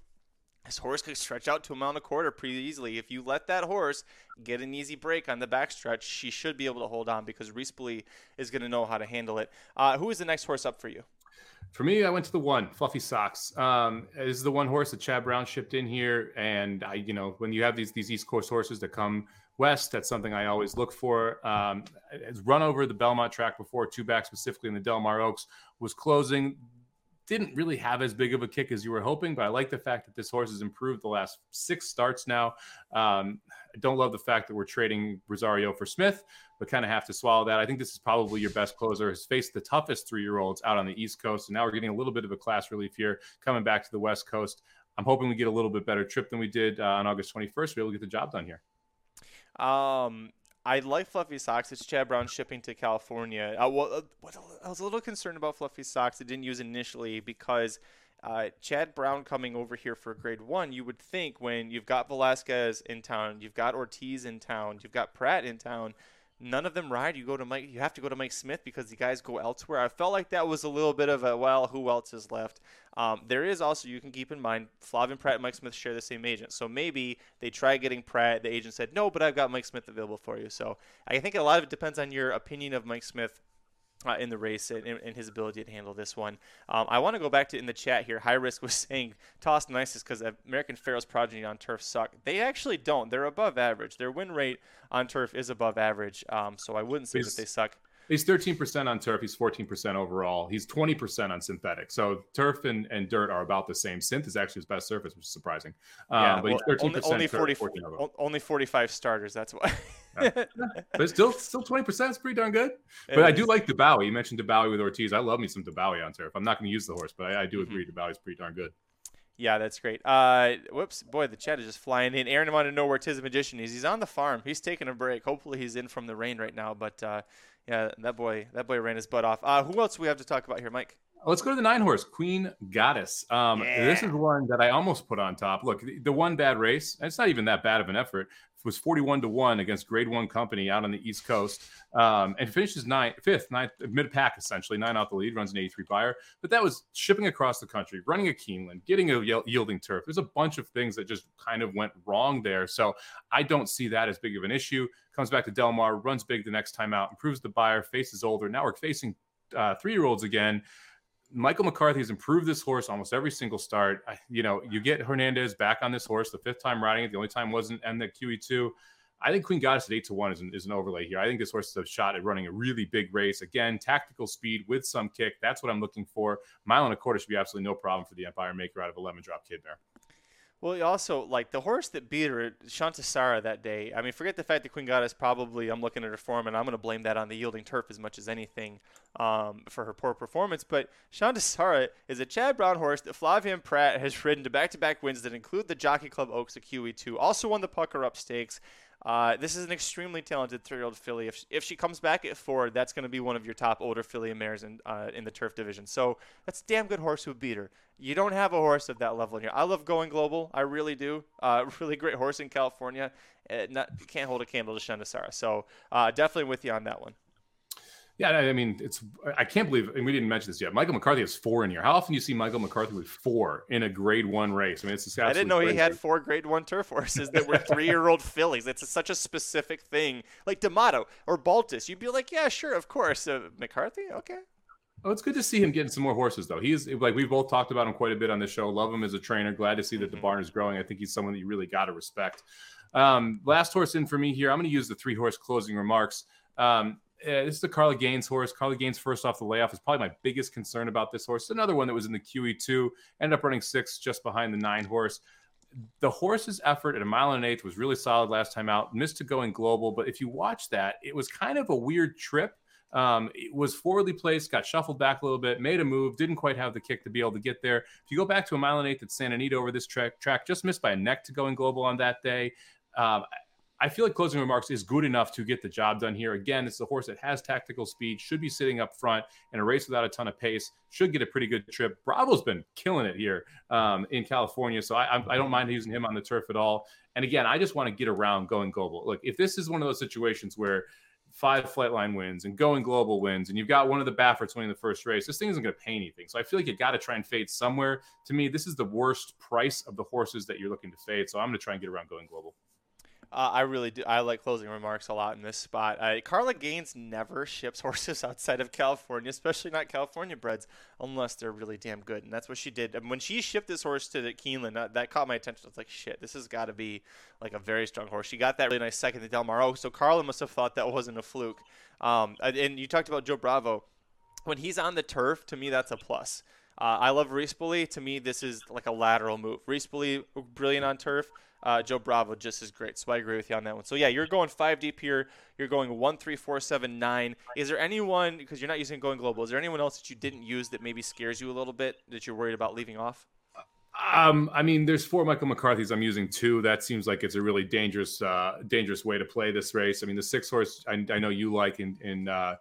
S5: This horse could stretch out to a mile and a quarter pretty easily. If you let that horse get an easy break on the backstretch, she should be able to hold on because Rispoli is going to know how to handle it. Uh, who is the next horse up for you?
S6: For me, I went to the one, Fluffy Socks. Um, this is the one horse that Chad Brown shipped in here, and I, you know, when you have these these East Coast horses that come west. That's something I always look for. Um, it's run over the Belmont track before, two back specifically in the Del Mar Oaks was closing. Didn't really have as big of a kick as you were hoping, but I like the fact that this horse has improved the last six starts now. Um, I don't love the fact that we're trading Rosario for Smith, but kind of have to swallow that. I think this is probably your best closer. Has faced the toughest three year olds out on the East Coast, and now we're getting a little bit of a class relief here coming back to the West Coast. I'm hoping we get a little bit better trip than we did uh, on August 21st. Be able to get the job done here.
S5: Um, I like Fluffy Socks. It's Chad Brown shipping to California. Uh, uh, I was a little concerned about Fluffy Socks. I didn't use initially because uh, Chad Brown coming over here for grade one, you would think when you've got Velazquez in town, you've got Ortiz in town, you've got Prat in town, none of them ride. You go to Mike. You have to go to Mike Smith because the guys go elsewhere. I felt like that was a little bit of a well, who else is left? Um, there is also you can keep in mind Flavien Prat and Mike Smith share the same agent, so maybe they try getting Prat. The agent said no, but I've got Mike Smith available for you. So I think a lot of it depends on your opinion of Mike Smith uh, in the race and, and, his ability to handle this one. Um, I want to go back to in the chat here. High risk *laughs* was saying toss nicest because American Pharoah's progeny on turf suck. They actually don't. They're above average. Their win rate on turf is above average. Um, so I wouldn't say that they suck.
S6: He's 13% on turf. He's 14% overall. He's 20% on synthetic. So turf and, and dirt are about the same. Synth is actually his best surface, which is surprising. Um, yeah, but well,
S5: only, only, 40, only 45 starters. That's why. *laughs*
S6: But still, still 20% is pretty darn good. But I do like Dubawi. You mentioned Dubawi with Ortiz. I love me some Dubawi on turf. I'm not going to use the horse, but I, I do mm-hmm. agree mm-hmm. Dubawi's pretty darn good.
S5: Yeah, that's great. Uh, whoops, boy, the chat is just flying in. Aaron wanted to know where Tiz Magician is. He's on the farm. He's taking a break. Hopefully, he's in from the rain right now. But uh, yeah, that boy, that boy ran his butt off. Uh, who else do we have to talk about here, Mike?
S6: Let's go to the nine horse, Queen Goddess. Um, yeah. This is one that I almost put on top. Look, the, the one bad race, it's not even that bad of an effort was 41 to 1 against grade one company out on the East Coast um, and finishes ninth, fifth, ninth, mid pack essentially, nine off the lead, runs an 83 Beyer. But that was shipping across the country, running a Keeneland, getting a yielding turf. There's a bunch of things that just kind of went wrong there. So I don't see that as big of an issue. Comes back to Del Mar, runs big the next time out, improves the Beyer, faces older. Now we're facing uh, three year olds again. Michael McCarthy has improved this horse almost every single start. I, you know, you get Hernandez back on this horse, the fifth time riding it. The only time wasn't and the QE2. I think Queen Goddess at eight to one is an, is an overlay here. I think this horse is a shot at running a really big race. Again, tactical speed with some kick. That's what I'm looking for. Mile and a quarter should be absolutely no problem for the Empire Maker out of a lemon drop kid there.
S5: Well, also like the horse that beat her, Shantisara, that day. I mean, forget the fact that Queen Goddess probably. I'm looking at her form, and I'm going to blame that on the yielding turf as much as anything um, for her poor performance. But Shantisara is a Chad Brown horse that Flavien Prat has *laughs* ridden to back-to-back wins that include the Jockey Club Oaks at QE2. Also won the Pucker Up Stakes. Uh, this is an extremely talented three-year-old filly. If she, if she comes back at four, that's going to be one of your top older filly mares in uh, in the turf division. So that's a damn good horse who beat her. You don't have a horse of that level in here. I love going global. I really do. Uh, *laughs* really great horse in California. Uh, not, can't hold a candle to Shantisara. So uh, definitely with you on that one.
S6: Yeah, I mean, it's I can't believe and we didn't mention this yet. Michael McCarthy has four in here. How often do you see Michael McCarthy with four in a Grade One race? I mean, it's
S5: I didn't know he had four Grade One turf horses that were *laughs* three-year-old fillies. It's a, such a specific thing, like D'Amato or Baltas. You'd be like, yeah, sure, of course. Uh, McCarthy, okay.
S6: Oh, it's good to see him getting some more horses, though. He's like we've both talked about him quite a bit on the show. Love him as a trainer. Glad to see that the mm-hmm. barn is growing. I think he's someone that you really got to respect. Um, last horse in for me here. I'm going to use the three horse closing remarks. Um, uh, this is the Carla Gaines horse. Carla Gaines first off the layoff is probably my biggest concern about this horse. Another one that was in the QE2, ended up running six just behind the nine horse. The horse's effort at a mile and an eighth was really solid last time out. Missed to going global, but if you watch that, it was kind of a weird trip. Um, it was forwardly placed, got shuffled back a little bit, made a move, didn't quite have the kick to be able to get there. If you go back to a mile and eighth at Santa Anita over this track, track just missed by a neck to going global on that day. Um, I feel like closing remarks is good enough to get the job done here. Again, it's a horse that has tactical speed, should be sitting up front in a race without a ton of pace, should get a pretty good trip. Bravo's been killing it here um, in California, so I, I, don't mind using him on the turf at all. And again, I just want to get around going global. Look, if this is one of those situations where five Flightline wins and going global wins, and you've got one of the Bafferts winning the first race, this thing isn't going to pay anything. So I feel like you got to try and fade somewhere. To me, this is the worst price of the horses that you're looking to fade. So I'm going to try and get around going global.
S5: Uh, I really do. I like closing remarks a lot in this spot. Uh, Carla Gaines never ships *laughs* horses outside of California, especially not California breds, unless they're really damn good. And that's what she did. And when she shipped this horse to the Keeneland, uh, that caught my attention. I was like, shit, this has got to be like a very strong horse. She got that really nice second to Del Mar. Oh, so Carla must have thought that wasn't a fluke. Um, and you talked about Joe Bravo. When he's on the turf, to me, that's a plus. Uh, I love Bully. To me, this is like a lateral move. Bully, brilliant on turf. Uh, Joe Bravo just as great. So I agree with you on that one. So yeah, you're going five deep here. You're going one, three, four, seven, nine. Is there anyone because you're not using going global? Is there anyone else that you didn't use that maybe scares you a little bit that you're worried about leaving off?
S6: Um, I mean, there's four Michael McCarthy's. I'm using two. That seems like it's a really dangerous, uh, dangerous way to play this race. I mean, the six horse I, I know you like in in uh,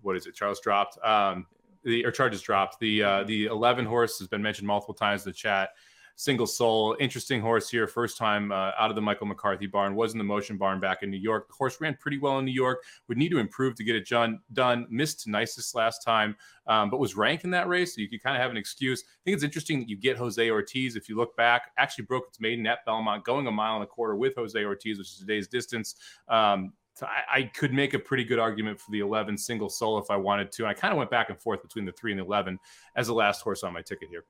S6: what is it? Charles dropped. Um, the or charges dropped. The uh, the 11 horse has been mentioned multiple times in the chat single soul. Interesting horse here. First time uh, out of the Michael McCarthy barn. Was in the motion barn back in New York. The horse ran pretty well in New York. Would need to improve to get it done. done. Missed nicest last time, um, but was ranked in that race. So you could kind of have an excuse. I think it's interesting that you get Jose Ortiz. If you look back, actually broke its maiden at Belmont, going a mile and a quarter with Jose Ortiz, which is today's distance. Um, I, I, could make a pretty good argument for the 11 single soul if I wanted to. And I kind of went back and forth between the three and the 11 as the last horse on my ticket here.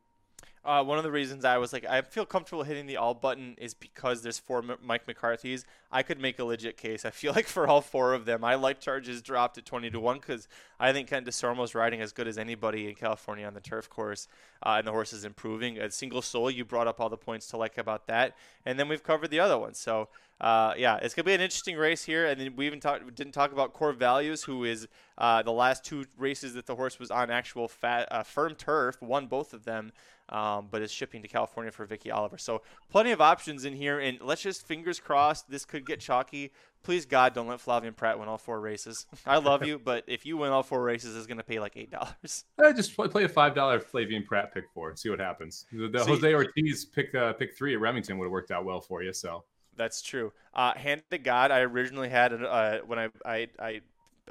S5: Uh, one of the reasons I was like, I feel comfortable hitting the all button is because there's four M- Mike McCarthy's. I could make a legit case. I feel *laughs* like for all four of them, I like charges dropped at 20 to 1 because I think Kent Desormeaux's riding as good as anybody in California on the turf course, uh, and the horse is improving. A single soul, you brought up all the points to like about that. And then we've covered the other one. So, uh, yeah, it's going to be an interesting race here. And then we even talk, didn't talk about Core Values, who is uh, the last two races that the horse was on actual fat, uh, firm turf, won both of them um, but is shipping to California for Vicky Oliver. So plenty of options in here, and let's just fingers crossed this could get chalky. Please God, don't let Flavien Prat win all four races. *laughs* I love you, but if you win all four races, it's going to pay like eight dollars. *laughs*
S6: I just play a five dollar Flavien Prat pick four and see what happens. The, the See, Jose Ortiz pick uh, pick three at Remington would have worked out well for you. So
S5: that's true. Uh, hand to God, I originally had uh, when I I, I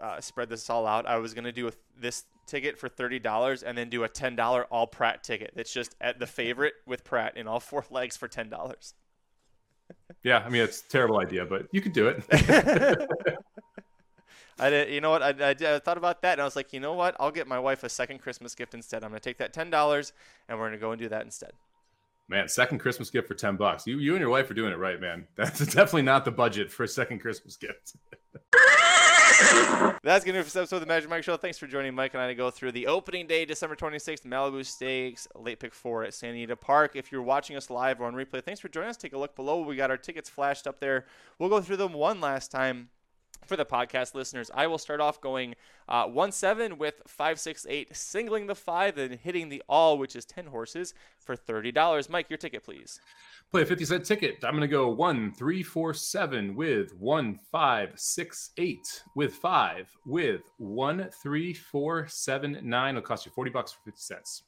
S5: uh, spread this all out, I was going to do a, this ticket for thirty dollars and then do a ten dollar all Prat ticket. That's just at the favorite with Prat in all four legs for ten dollars.
S6: yeah, I mean it's a terrible idea, but you could do it. *laughs*
S5: I did, you know what? I, I, I, thought about that and I was like, you know what? I'll get my wife a second Christmas gift instead. I'm gonna take that ten dollars and we're gonna go and do that instead.
S6: Man, second Christmas gift for ten bucks. You you and your wife are doing it right, man. *laughs* That's definitely not the budget for a second Christmas gift. *laughs*
S5: That's going to be for this episode of the Magic Mike Show. Thanks for joining Mike and I to go through the opening day, December 26th, Malibu Stakes, late pick four at Santa Anita Park. If you're watching us live or on replay, thanks for joining us. Take a look below. We got our tickets flashed up there. We'll go through them one last time for the podcast listeners. I will start off going uh, 1 7 with 5 6 8, singling the 5 and hitting the all, which is 10 horses, for $30. Mike, your ticket, please.
S6: Play a 50 cent ticket. I'm going to go one, three, four, seven with one, five, six, eight with five with one, three, four, seven, nine. It'll cost you 40 bucks for 50 cents.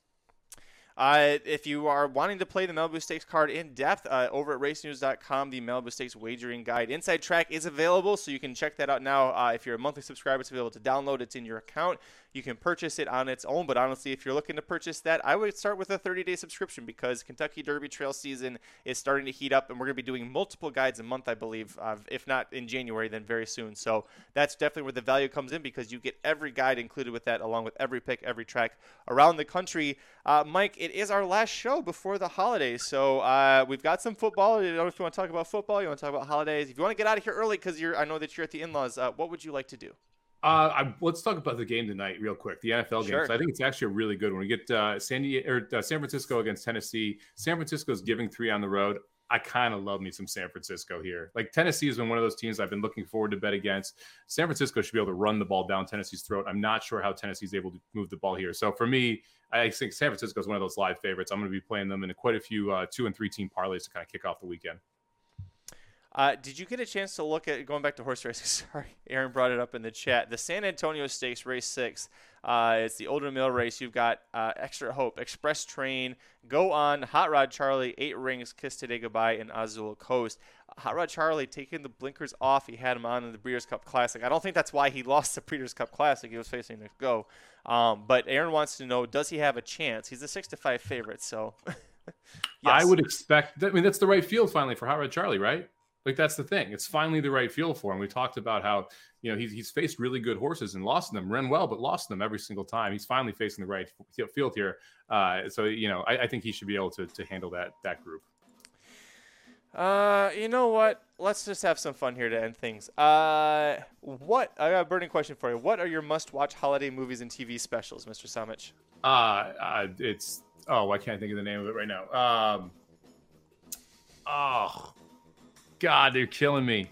S5: Uh, if you are wanting to play the Malibu Stakes card in depth, uh, over at racingdudes.com, the Malibu Stakes wagering guide inside track is available, so you can check that out now. Uh, if you're a monthly subscriber, it's available to download. It's in your account. You can purchase it on its own, but honestly, if you're looking to purchase that, I would start with a 30 day subscription because Kentucky Derby Trail season is starting to heat up, and we're going to be doing multiple guides a month, I believe, if not in January, then very soon. So that's definitely where the value comes in because you get every guide included with that, along with every pick, every track around the country. Uh, Mike, it is our last show before the holidays, so uh, we've got some football. I don't know if you want to talk about football, you want to talk about holidays. If you want to get out of here early because you're, I know that you're at the in-laws. Uh, what would you like to do?
S6: Uh, I, let's talk about the game tonight, real quick. The NFL game. Sure. I think it's actually a really good one. We get uh, San Diego or uh, San Francisco against Tennessee. San Francisco's giving three on the road. I kind of love me some San Francisco here. Like Tennessee has been one of those teams I've been looking forward to bet against. San Francisco should be able to run the ball down Tennessee's throat. I'm not sure how Tennessee's able to move the ball here. So for me, I think San Francisco is one of those live favorites. I'm going to be playing them in quite a few uh, two and three team parlays to kind of kick off the weekend.
S5: Uh, did you get a chance to look at going back to horse racing? *laughs* Sorry, Aaron brought it up in the chat. The San Antonio Stakes, race six. Uh, it's the older mill race. You've got uh, Extra Hope, Express Train, Go On, Hot Rod Charlie, Eight Rings, Kiss Today Goodbye, and Azul Coast. Hot Rod Charlie taking the blinkers off. He had him on in the Breeders' Cup Classic. I don't think that's why he *laughs* lost the Breeders' Cup Classic. He was facing the go. Um, but Aaron wants to know: Does he have a chance? He's a six to five favorite, so. *laughs*
S6: yes. I would expect. I mean, that's the right field finally for Hot Rod Charlie, right? Like that's the thing. It's finally the right field for him. We talked about how you know he's he's faced really good horses and lost them, ran well, but lost them every single time. He's finally facing the right field here. Uh, so you know, I, I, think he should be able to to handle that that group.
S5: Uh, you know what? Let's just have some fun here to end things. Uh, what I got a burning question for you. What are your must-watch holiday movies and TV specials, Mr. Somich?
S6: Uh, uh, it's oh, I can't think of the name of it right now? Um, oh, God, they're killing me.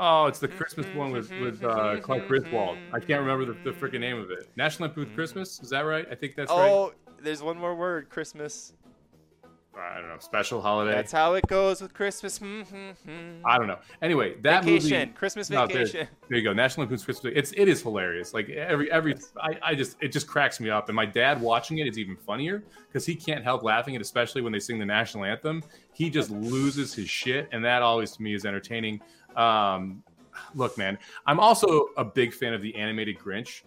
S6: Oh, it's the Christmas one with with uh, Clark Griswold. I can't remember the, the freaking name of it. National Lampoon's Christmas. Is that right? I think that's right.
S5: Oh, there's one more word. Christmas.
S6: I don't know. Special holiday.
S5: That's how it goes with Christmas. Hmm, hmm, hmm.
S6: I don't know. Anyway, that
S5: Vacation.
S6: movie.
S5: Christmas
S6: No, there-
S5: vacation.
S6: There you go. National Lampoon's Christmas. It's it is hilarious. Like every every I, I just it just cracks me up. And my dad watching it is even funnier because he can't help laughing at, especially when they sing the national anthem. He just loses his shit, and that always to me is entertaining. Um, look, man, I'm also a big fan of the animated Grinch.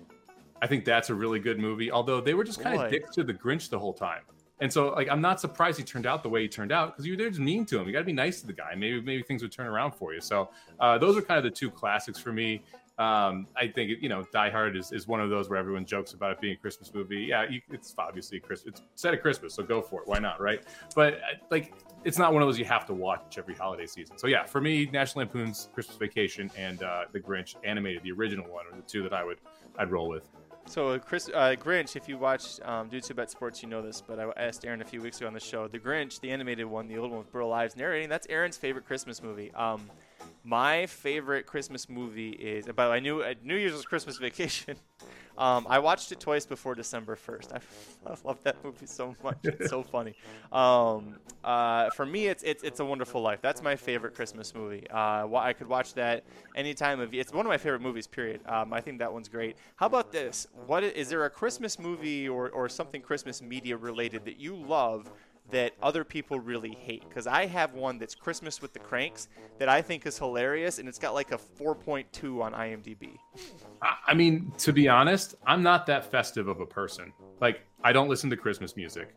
S6: I think that's a really good movie. Although they were just kind of dicks to the Grinch the whole time. And so, like, I'm not surprised he turned out the way he turned out because you were just mean to him. You got to be nice to the guy. Maybe maybe things would turn around for you. So uh, those are kind of the two classics for me. Um, I think you know, Die Hard is, is one of those where everyone jokes about it being a Christmas movie. Yeah, you, it's obviously Christmas. It's set at Christmas, so go for it. Why not, right? But uh, like, it's not one of those you have to watch every holiday season. So yeah, for me, National Lampoon's Christmas Vacation and uh, The Grinch animated, the original one, are the two that I would I'd roll with.
S5: So uh, Chris uh, Grinch, if you watch um, Dudes Who Bet Sports, you know this. But I asked Aaron a few weeks ago on the show. The Grinch, the animated one, the old one with Burl Ives narrating. That's Aaron's favorite Christmas movie. Um, my favorite Christmas movie is. But I knew uh, New Year's was Christmas Vacation. *laughs* Um, I watched it twice before December first. I, I *laughs* love that movie so much. It's so *laughs* funny. Um, uh, for me, it's, it's it's a Wonderful Life. That's my favorite Christmas movie. Uh, I could watch that any time of. year. It's one of my favorite movies. Period. Um, I think that one's great. How about this? What is there a Christmas movie or, or something Christmas media related that you love? That other people really hate because I have one that's Christmas with the Cranks that I think is hilarious and it's got like a 4.2 on IMDb.
S6: I- mean, to be honest, I'm not that festive of a person. Like, I don't listen to Christmas music.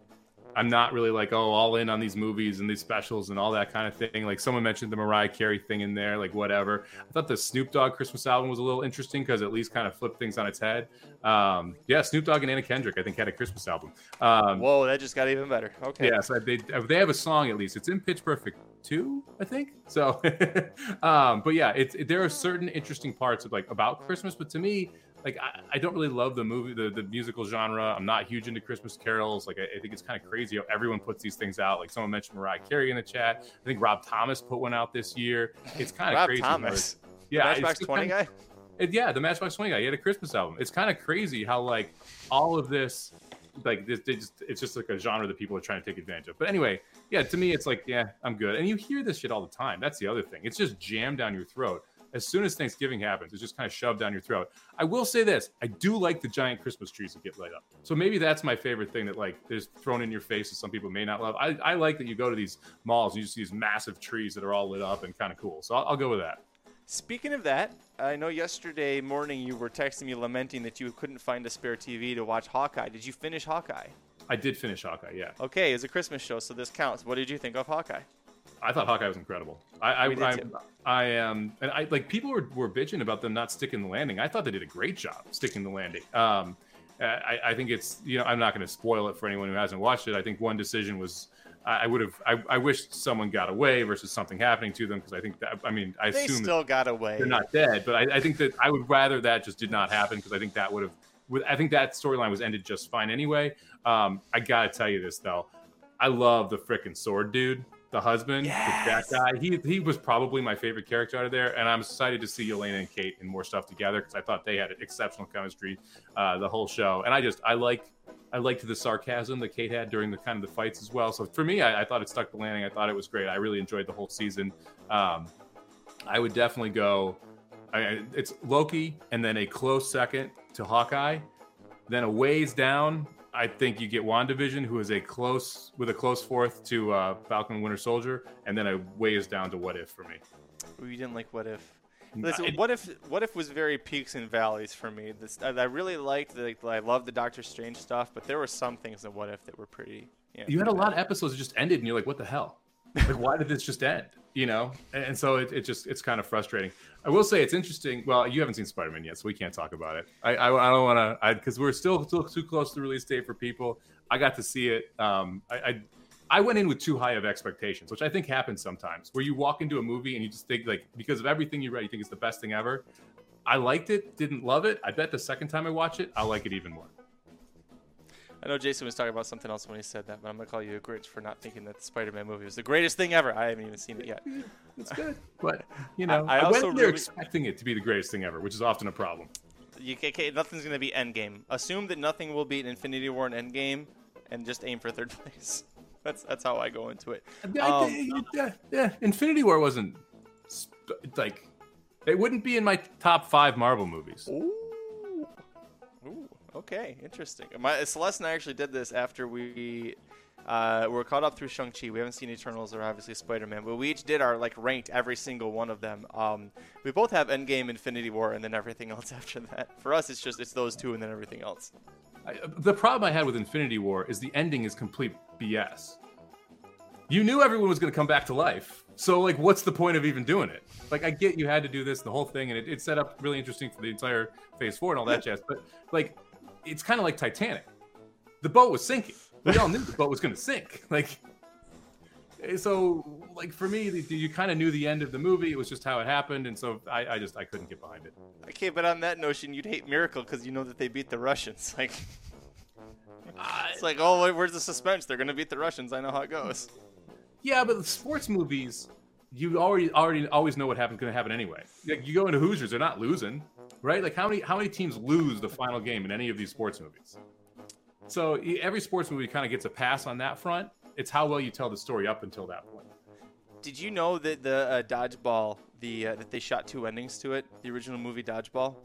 S6: I'm not really like, oh, all in on these movies and these specials and all that kind of thing. Like, someone mentioned the Mariah Carey thing in there, like, whatever. I thought the Snoop Dogg Christmas album was a little interesting because at least kind of flipped things on its head. Um, yeah, Snoop Dogg and Anna Kendrick, I think, had a Christmas album. Um,
S5: Whoa, that just got even better. Okay.
S6: yeah, so they they have a song at least. It's in Pitch Perfect two, I think. So, *laughs* um, but yeah, it's it, there are certain interesting parts of like about Christmas, but to me, like I, I don't really love the movie, the, the musical genre. I'm not huge into Christmas carols. Like I, I think it's kind of crazy how everyone puts these things out. Like someone mentioned Mariah mm. Carey in the chat. I think Rob Thomas put one out this year. It's kind of crazy.
S5: Thomas.
S6: Yeah, it's
S5: Matchbox 20
S6: kinda-
S5: guy?
S6: it, yeah, the Matchbox Twenty guy. He had a Christmas album. It's kind of crazy how like all of this, like this, just, it's just like a genre that people are trying to take advantage of. But anyway, yeah, to me, it's like, yeah, I'm good. And you hear this shit all the time. That's the other thing. It's just jammed down your throat. As soon as Thanksgiving happens, it's just kind of shoved down your throat. I will say this: I do like the giant Christmas trees that get lit up. So maybe that's my favorite thing that like is thrown in your face that some people may not love. I, I like that you go to these malls and you see these massive trees that are all lit up and kind of cool. So I'll, I'll go with that.
S5: Speaking of that, I know yesterday morning you were texting me lamenting that you couldn't find a spare TV to watch Hawkeye. Did you finish Hawkeye?
S6: I did finish Hawkeye, yeah.
S5: Okay, it's a Christmas show, so this counts. What did you think of Hawkeye?
S6: I thought Hawkeye was incredible. I, I, I. I am, and I like people were, were bitching about them not sticking the landing. I thought they did a great job sticking the landing. Um, I, I think it's you know I'm not going to spoil it for anyone who hasn't watched it. I think one decision was I, would have I, I wish someone got away versus something happening to them because I think that I mean I
S5: They
S6: assume
S5: still got away.
S6: they're not dead, but I, I think that I would rather that just did not happen because I think that would have. I think that storyline was ended just fine anyway. Um, I gotta tell you this though, I love the frickin' sword dude, the husband,
S5: Yes.
S6: that guy. He he was probably my favorite character out of there, and I'm excited to see Yelena and Kate and more stuff together because I thought they had exceptional chemistry uh, the whole show, and I just I like. I liked the sarcasm that Kate had during the kind of the fights as well. So for me, I, I thought it stuck the landing. I thought it was great. I really enjoyed the whole season. Um, I would definitely go. I, I- it's Loki, and then a close second to Hawkeye. Then a ways down, I think you get WandaVision, who is a close with a close fourth to uh, Falcon Winter Soldier, and then a ways down to What If for me.
S5: Ooh, you didn't like What If. Listen,
S6: it-
S5: what if What If was very peaks and valleys for me. This I, I really liked. The, I loved the Doctor Strange stuff, but there were some things in What If that were pretty. Yeah,
S6: You had a lot of episodes that just ended, and you're like, "What the hell? Like, why did this just end?" You know, and, so it, it just it's kind of frustrating. I will say it's interesting. Well, you haven't seen Spider Man yet, so we can't talk about it. I I, I don't want to because we're still still too close to the release date for people. I got to see it. Um, I, I I went in with too high of expectations, which I think happens sometimes, where you walk into a movie and you just think like because of everything you read, you think it's the best thing ever. I liked it, didn't love it. I bet the second time I watch it, I'll like it even more.
S5: I know Jason was talking about something else when he said that, but I'm gonna call you a Grinch for not thinking that the Spider-Man movie was the greatest thing ever. I haven't even seen it yet. *laughs*
S6: It's good, but you know,
S5: I
S6: I,
S5: also
S6: went there
S5: really-
S6: expecting it to be the greatest thing ever, which is often a problem.
S5: You ca- ca- nothing's gonna be Endgame. Assume that nothing will beat Infinity War and Endgame, and just aim for third *laughs* place. That's that's how I go into it.
S6: I-
S5: Um,
S6: yeah, yeah, Infinity War wasn't like it wouldn't be in my top five Marvel movies.
S5: Ooh. Okay, interesting. My Celeste and I actually did this after we uh, were caught up through Shang Chi. We haven't seen Eternals or obviously Spider Man, but we each did our like ranked every single one of them. Um, we both have Endgame, Infinity War, and then everything else *laughs* after that. For us, it's just it's those two and then everything else.
S6: I, the problem I had with Infinity War is the ending is complete BS. You knew everyone was going to come back to life, so like, what's the point of even doing it? Like, I get you had to do this, the whole thing, and it, it set up really interesting for the entire Phase Four and all that jazz. But like, it's kind of like Titanic. The boat was sinking. We all knew the boat was going to sink. *laughs* Like, eh, so like for me, the- you kind of knew the end of the movie. It was just how it happened, and so I, I just I couldn't get behind it.
S5: Okay, but on that notion, you'd hate Miracle because you know that they beat the Russians. *laughs* Like, it's like, oh, wait, where's the suspense? They're gonna beat the Russians. I know how it goes.
S6: Yeah, but the sports movies, you already already always know what happens going to happen anyway. Like you go into Hoosiers, they're not losing, right? Like how many how many teams lose the final game in any of these sports movies? So every sports movie kind of gets a pass on that front. It's how well you tell the story up until that point.
S5: Did you know that the uh, dodgeball, the uh, that they shot two endings to it? The original movie Dodgeball.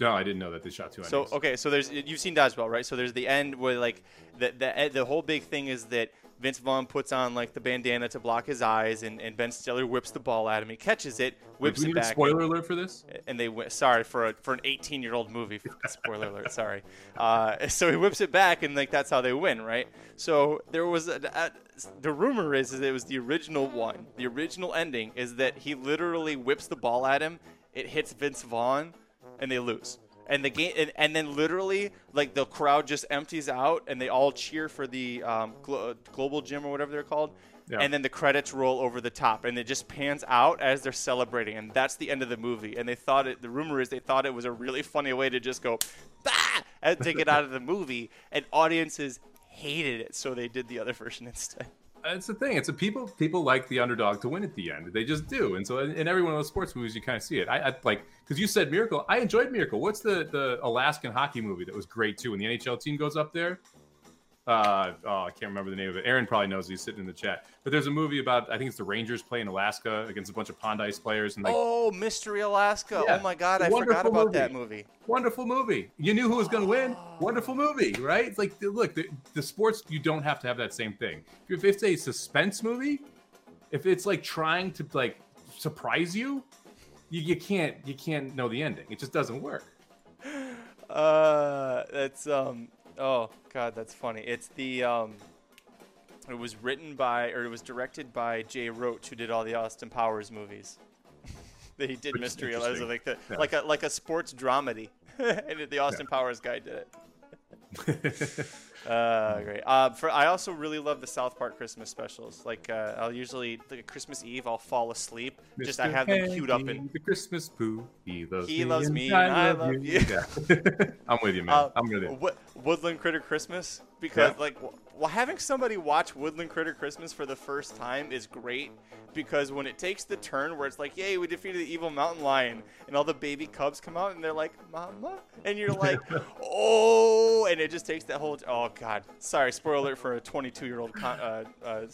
S6: No, I didn't know that they shot two
S5: So okay, so there's you've seen Dodgeball, right? So there's the end where like the the the whole big thing is that Vince Vaughn puts on like the bandana to block his eyes, and, and Ben Stiller whips the ball at him. He catches it, whips
S6: we
S5: it back.
S6: spoiler alert for this?
S5: and they went sorry for a for an 18 year old movie *laughs* spoiler alert sorry uh, so he whips it back and like that's how they win right so there was a, a, the rumor is, is it was the original one the original ending is that he literally whips the ball at him it hits vince vaughn and they lose and the game and, and then literally like the crowd just empties out and they all cheer for the um, glo- global gym or whatever they're called.
S6: Yeah.
S5: and then the credits roll over the top and it just pans out as they're celebrating. And that's the end of the movie. And they thought it the rumor is they thought it was a really funny way to just go bah! and take it out of the movie. And audiences hated it so they did the other *laughs* version instead
S6: That's the thing. It's a people people like the underdog to win at the end. They just do. And so in, in every one of those sports movies, you kind of see it. I, I like because you said Miracle. I enjoyed Miracle. What's the the Alaskan hockey movie that was great too? When the NHL team goes up there. Uh, oh, I can't remember the name of it. Aaron probably knows. He's sitting in the chat. But there's a movie about I think it's the Rangers playing Alaska against a bunch of Pond Ice players and like
S5: oh mystery alaska
S6: Yeah.
S5: oh my god i forgot about
S6: movie.
S5: that movie
S6: wonderful movie. You knew who was going to win. Wonderful movie, right? It's like, look, the, the sports, you don't have to have that same thing. If it's a suspense movie, if it's like trying to like surprise you, you, you can't you can't know the ending. It just doesn't work.
S5: Uh, that's um. Oh God, that's funny. It's the um. It was written by, or it was directed by Jay Roach, who did all the Austin Powers movies. *laughs* that he did
S6: Which
S5: mystery,
S6: interesting.
S5: like the
S6: Yeah.
S5: like a like a sports dramedy, *laughs* and the Austin Powers guy did it. *laughs* Uh, great. Uh, for I also really love the South Park Christmas specials. Like uh, I'll usually like Christmas Eve, I'll fall asleep. Just I have them queued up in.
S6: the Christmas poo. He loves
S5: He
S6: me.
S5: loves me and I love you.
S6: Yeah. *laughs* I'm with you, man.
S5: Uh,
S6: I'm with you.
S5: Wo- Woodland Critter Christmas because
S6: Yeah.
S5: like well, having somebody watch Woodland Critter Christmas for the first time is great because when it takes the turn where it's like, yay, we defeated the evil mountain lion, and all the baby cubs come out and they're like, mama, and you're like, *laughs* oh, and it just takes that whole. Oh God, sorry, spoiler alert for a 22 year old com- uh, uh,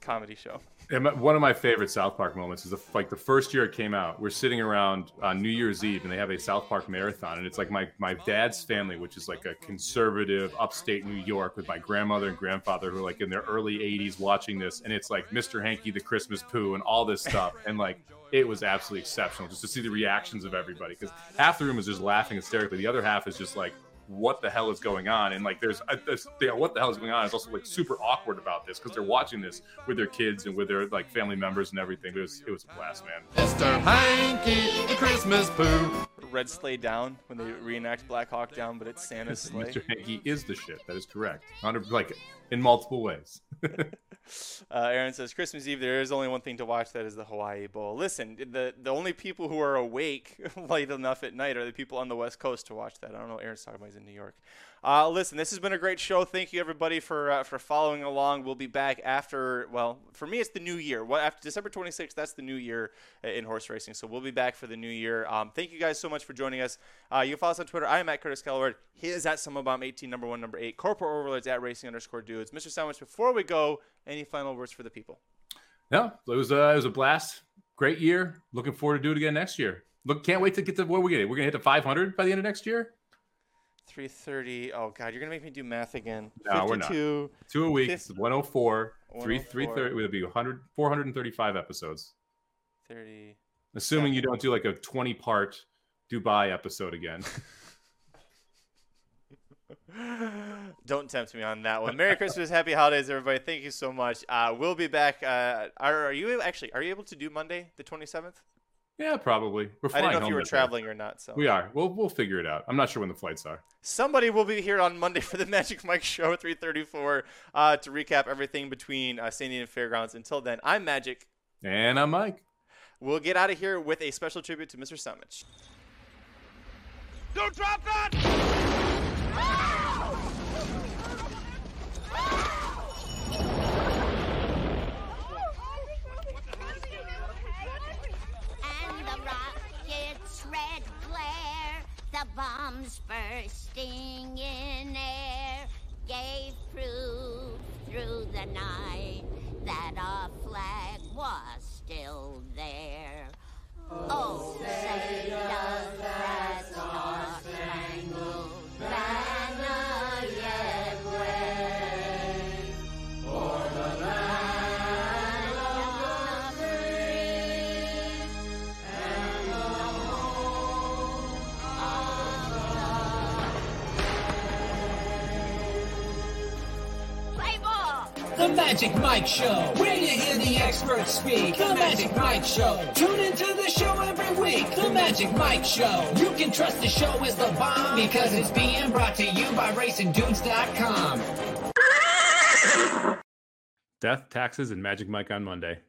S5: comedy show.
S6: And one of my favorite South Park moments is the, like the first year it came out. We're sitting around on New Year's Eve, and they have a South Park marathon, and it's like my my dad's family, which is like a conservative upstate New York, with my grandmother and grandfather who are like in their early 80s watching this, and it's like Mr. Hankey the Christmas Poo and all this stuff, and like it was absolutely exceptional just to see the reactions of everybody because half the room is just laughing hysterically, the other half is just like what the hell is going on and like there's, uh, there's you know, what the hell is going on is also like super awkward about this because they're watching this with their kids and with their like family members and everything it was it was a blast man
S3: Mr. Hankey, the Christmas poo.
S5: Red Sleigh Down when they reenact Black Hawk Down, but it's Santa's *laughs* sleigh.
S6: mr hankey is the shit that is correct on a, like in multiple ways *laughs*
S5: Uh, Aaron says Christmas Eve. There is only one thing to watch. That is the Hawaii Bowl. Listen, the the only people who are awake *laughs* late enough at night are the people on the West Coast to watch that. I don't know. Aaron's talking about. He's in New York. Uh, listen, this has been a great show. Thank you everybody for uh, for following along. We'll be back after. Well, for me, it's the new year. What after December 26th? That's the new year uh, in horse racing. So we'll be back for the new year. Um, thank you guys so much for joining us. Uh, you can follow us on Twitter. I am at Curtis Kalleward. He is at Bomb 18, number one, number eight. Corporate Overlords at Racing underscore Dudes. Mr. Sandwich. Before we go, any final words for the people?
S6: No, it was uh, it was a blast. Great year. Looking forward to do it again next year. Look, can't wait to get to where we get. We're gonna hit the 500 by the end of next year.
S5: 330. Oh God, you're gonna make me do math again.
S6: No, we're not. Two a week,
S5: 50
S6: 104, three
S5: 104.
S6: 330. It'll be 100, 435 episodes.
S5: 30.
S6: Assuming you don't do like a 20 part Dubai episode again. *laughs*
S5: Don't tempt me on that one. Merry Christmas, *laughs* Happy Holidays, everybody. Thank you so much. Uh, we'll be back. Uh, are, are you actually? Are you able to do Monday, the 27th?
S6: Yeah, probably. We're
S5: I
S6: flying
S5: didn't know if
S6: home
S5: you were
S6: that day.
S5: traveling or not. So
S6: We are. We'll we'll figure it out. I'm not sure when the flights are.
S5: somebody will be here on Monday *laughs* for the Magic Mike Show, 3:34, uh, to recap everything between uh, San Diego Fairgrounds. Until then, I'm Magic.
S6: And I'm Mike.
S5: We'll get out of here with a special tribute to Mr. Somich.
S3: Don't drop that!
S2: and the rocket's red glare, the bombs bursting in air, gave proof through the night that our flag was still there. Oh, say does that star-spangled
S4: Magic Mike Show. Where you hear the experts speak. The Magic Mike Show. Tune into the show every week. The Magic Mike Show. You can trust the show is the bomb because it's being brought to you by RacingDudes.com.
S6: Death, taxes, and Magic Mike on Monday.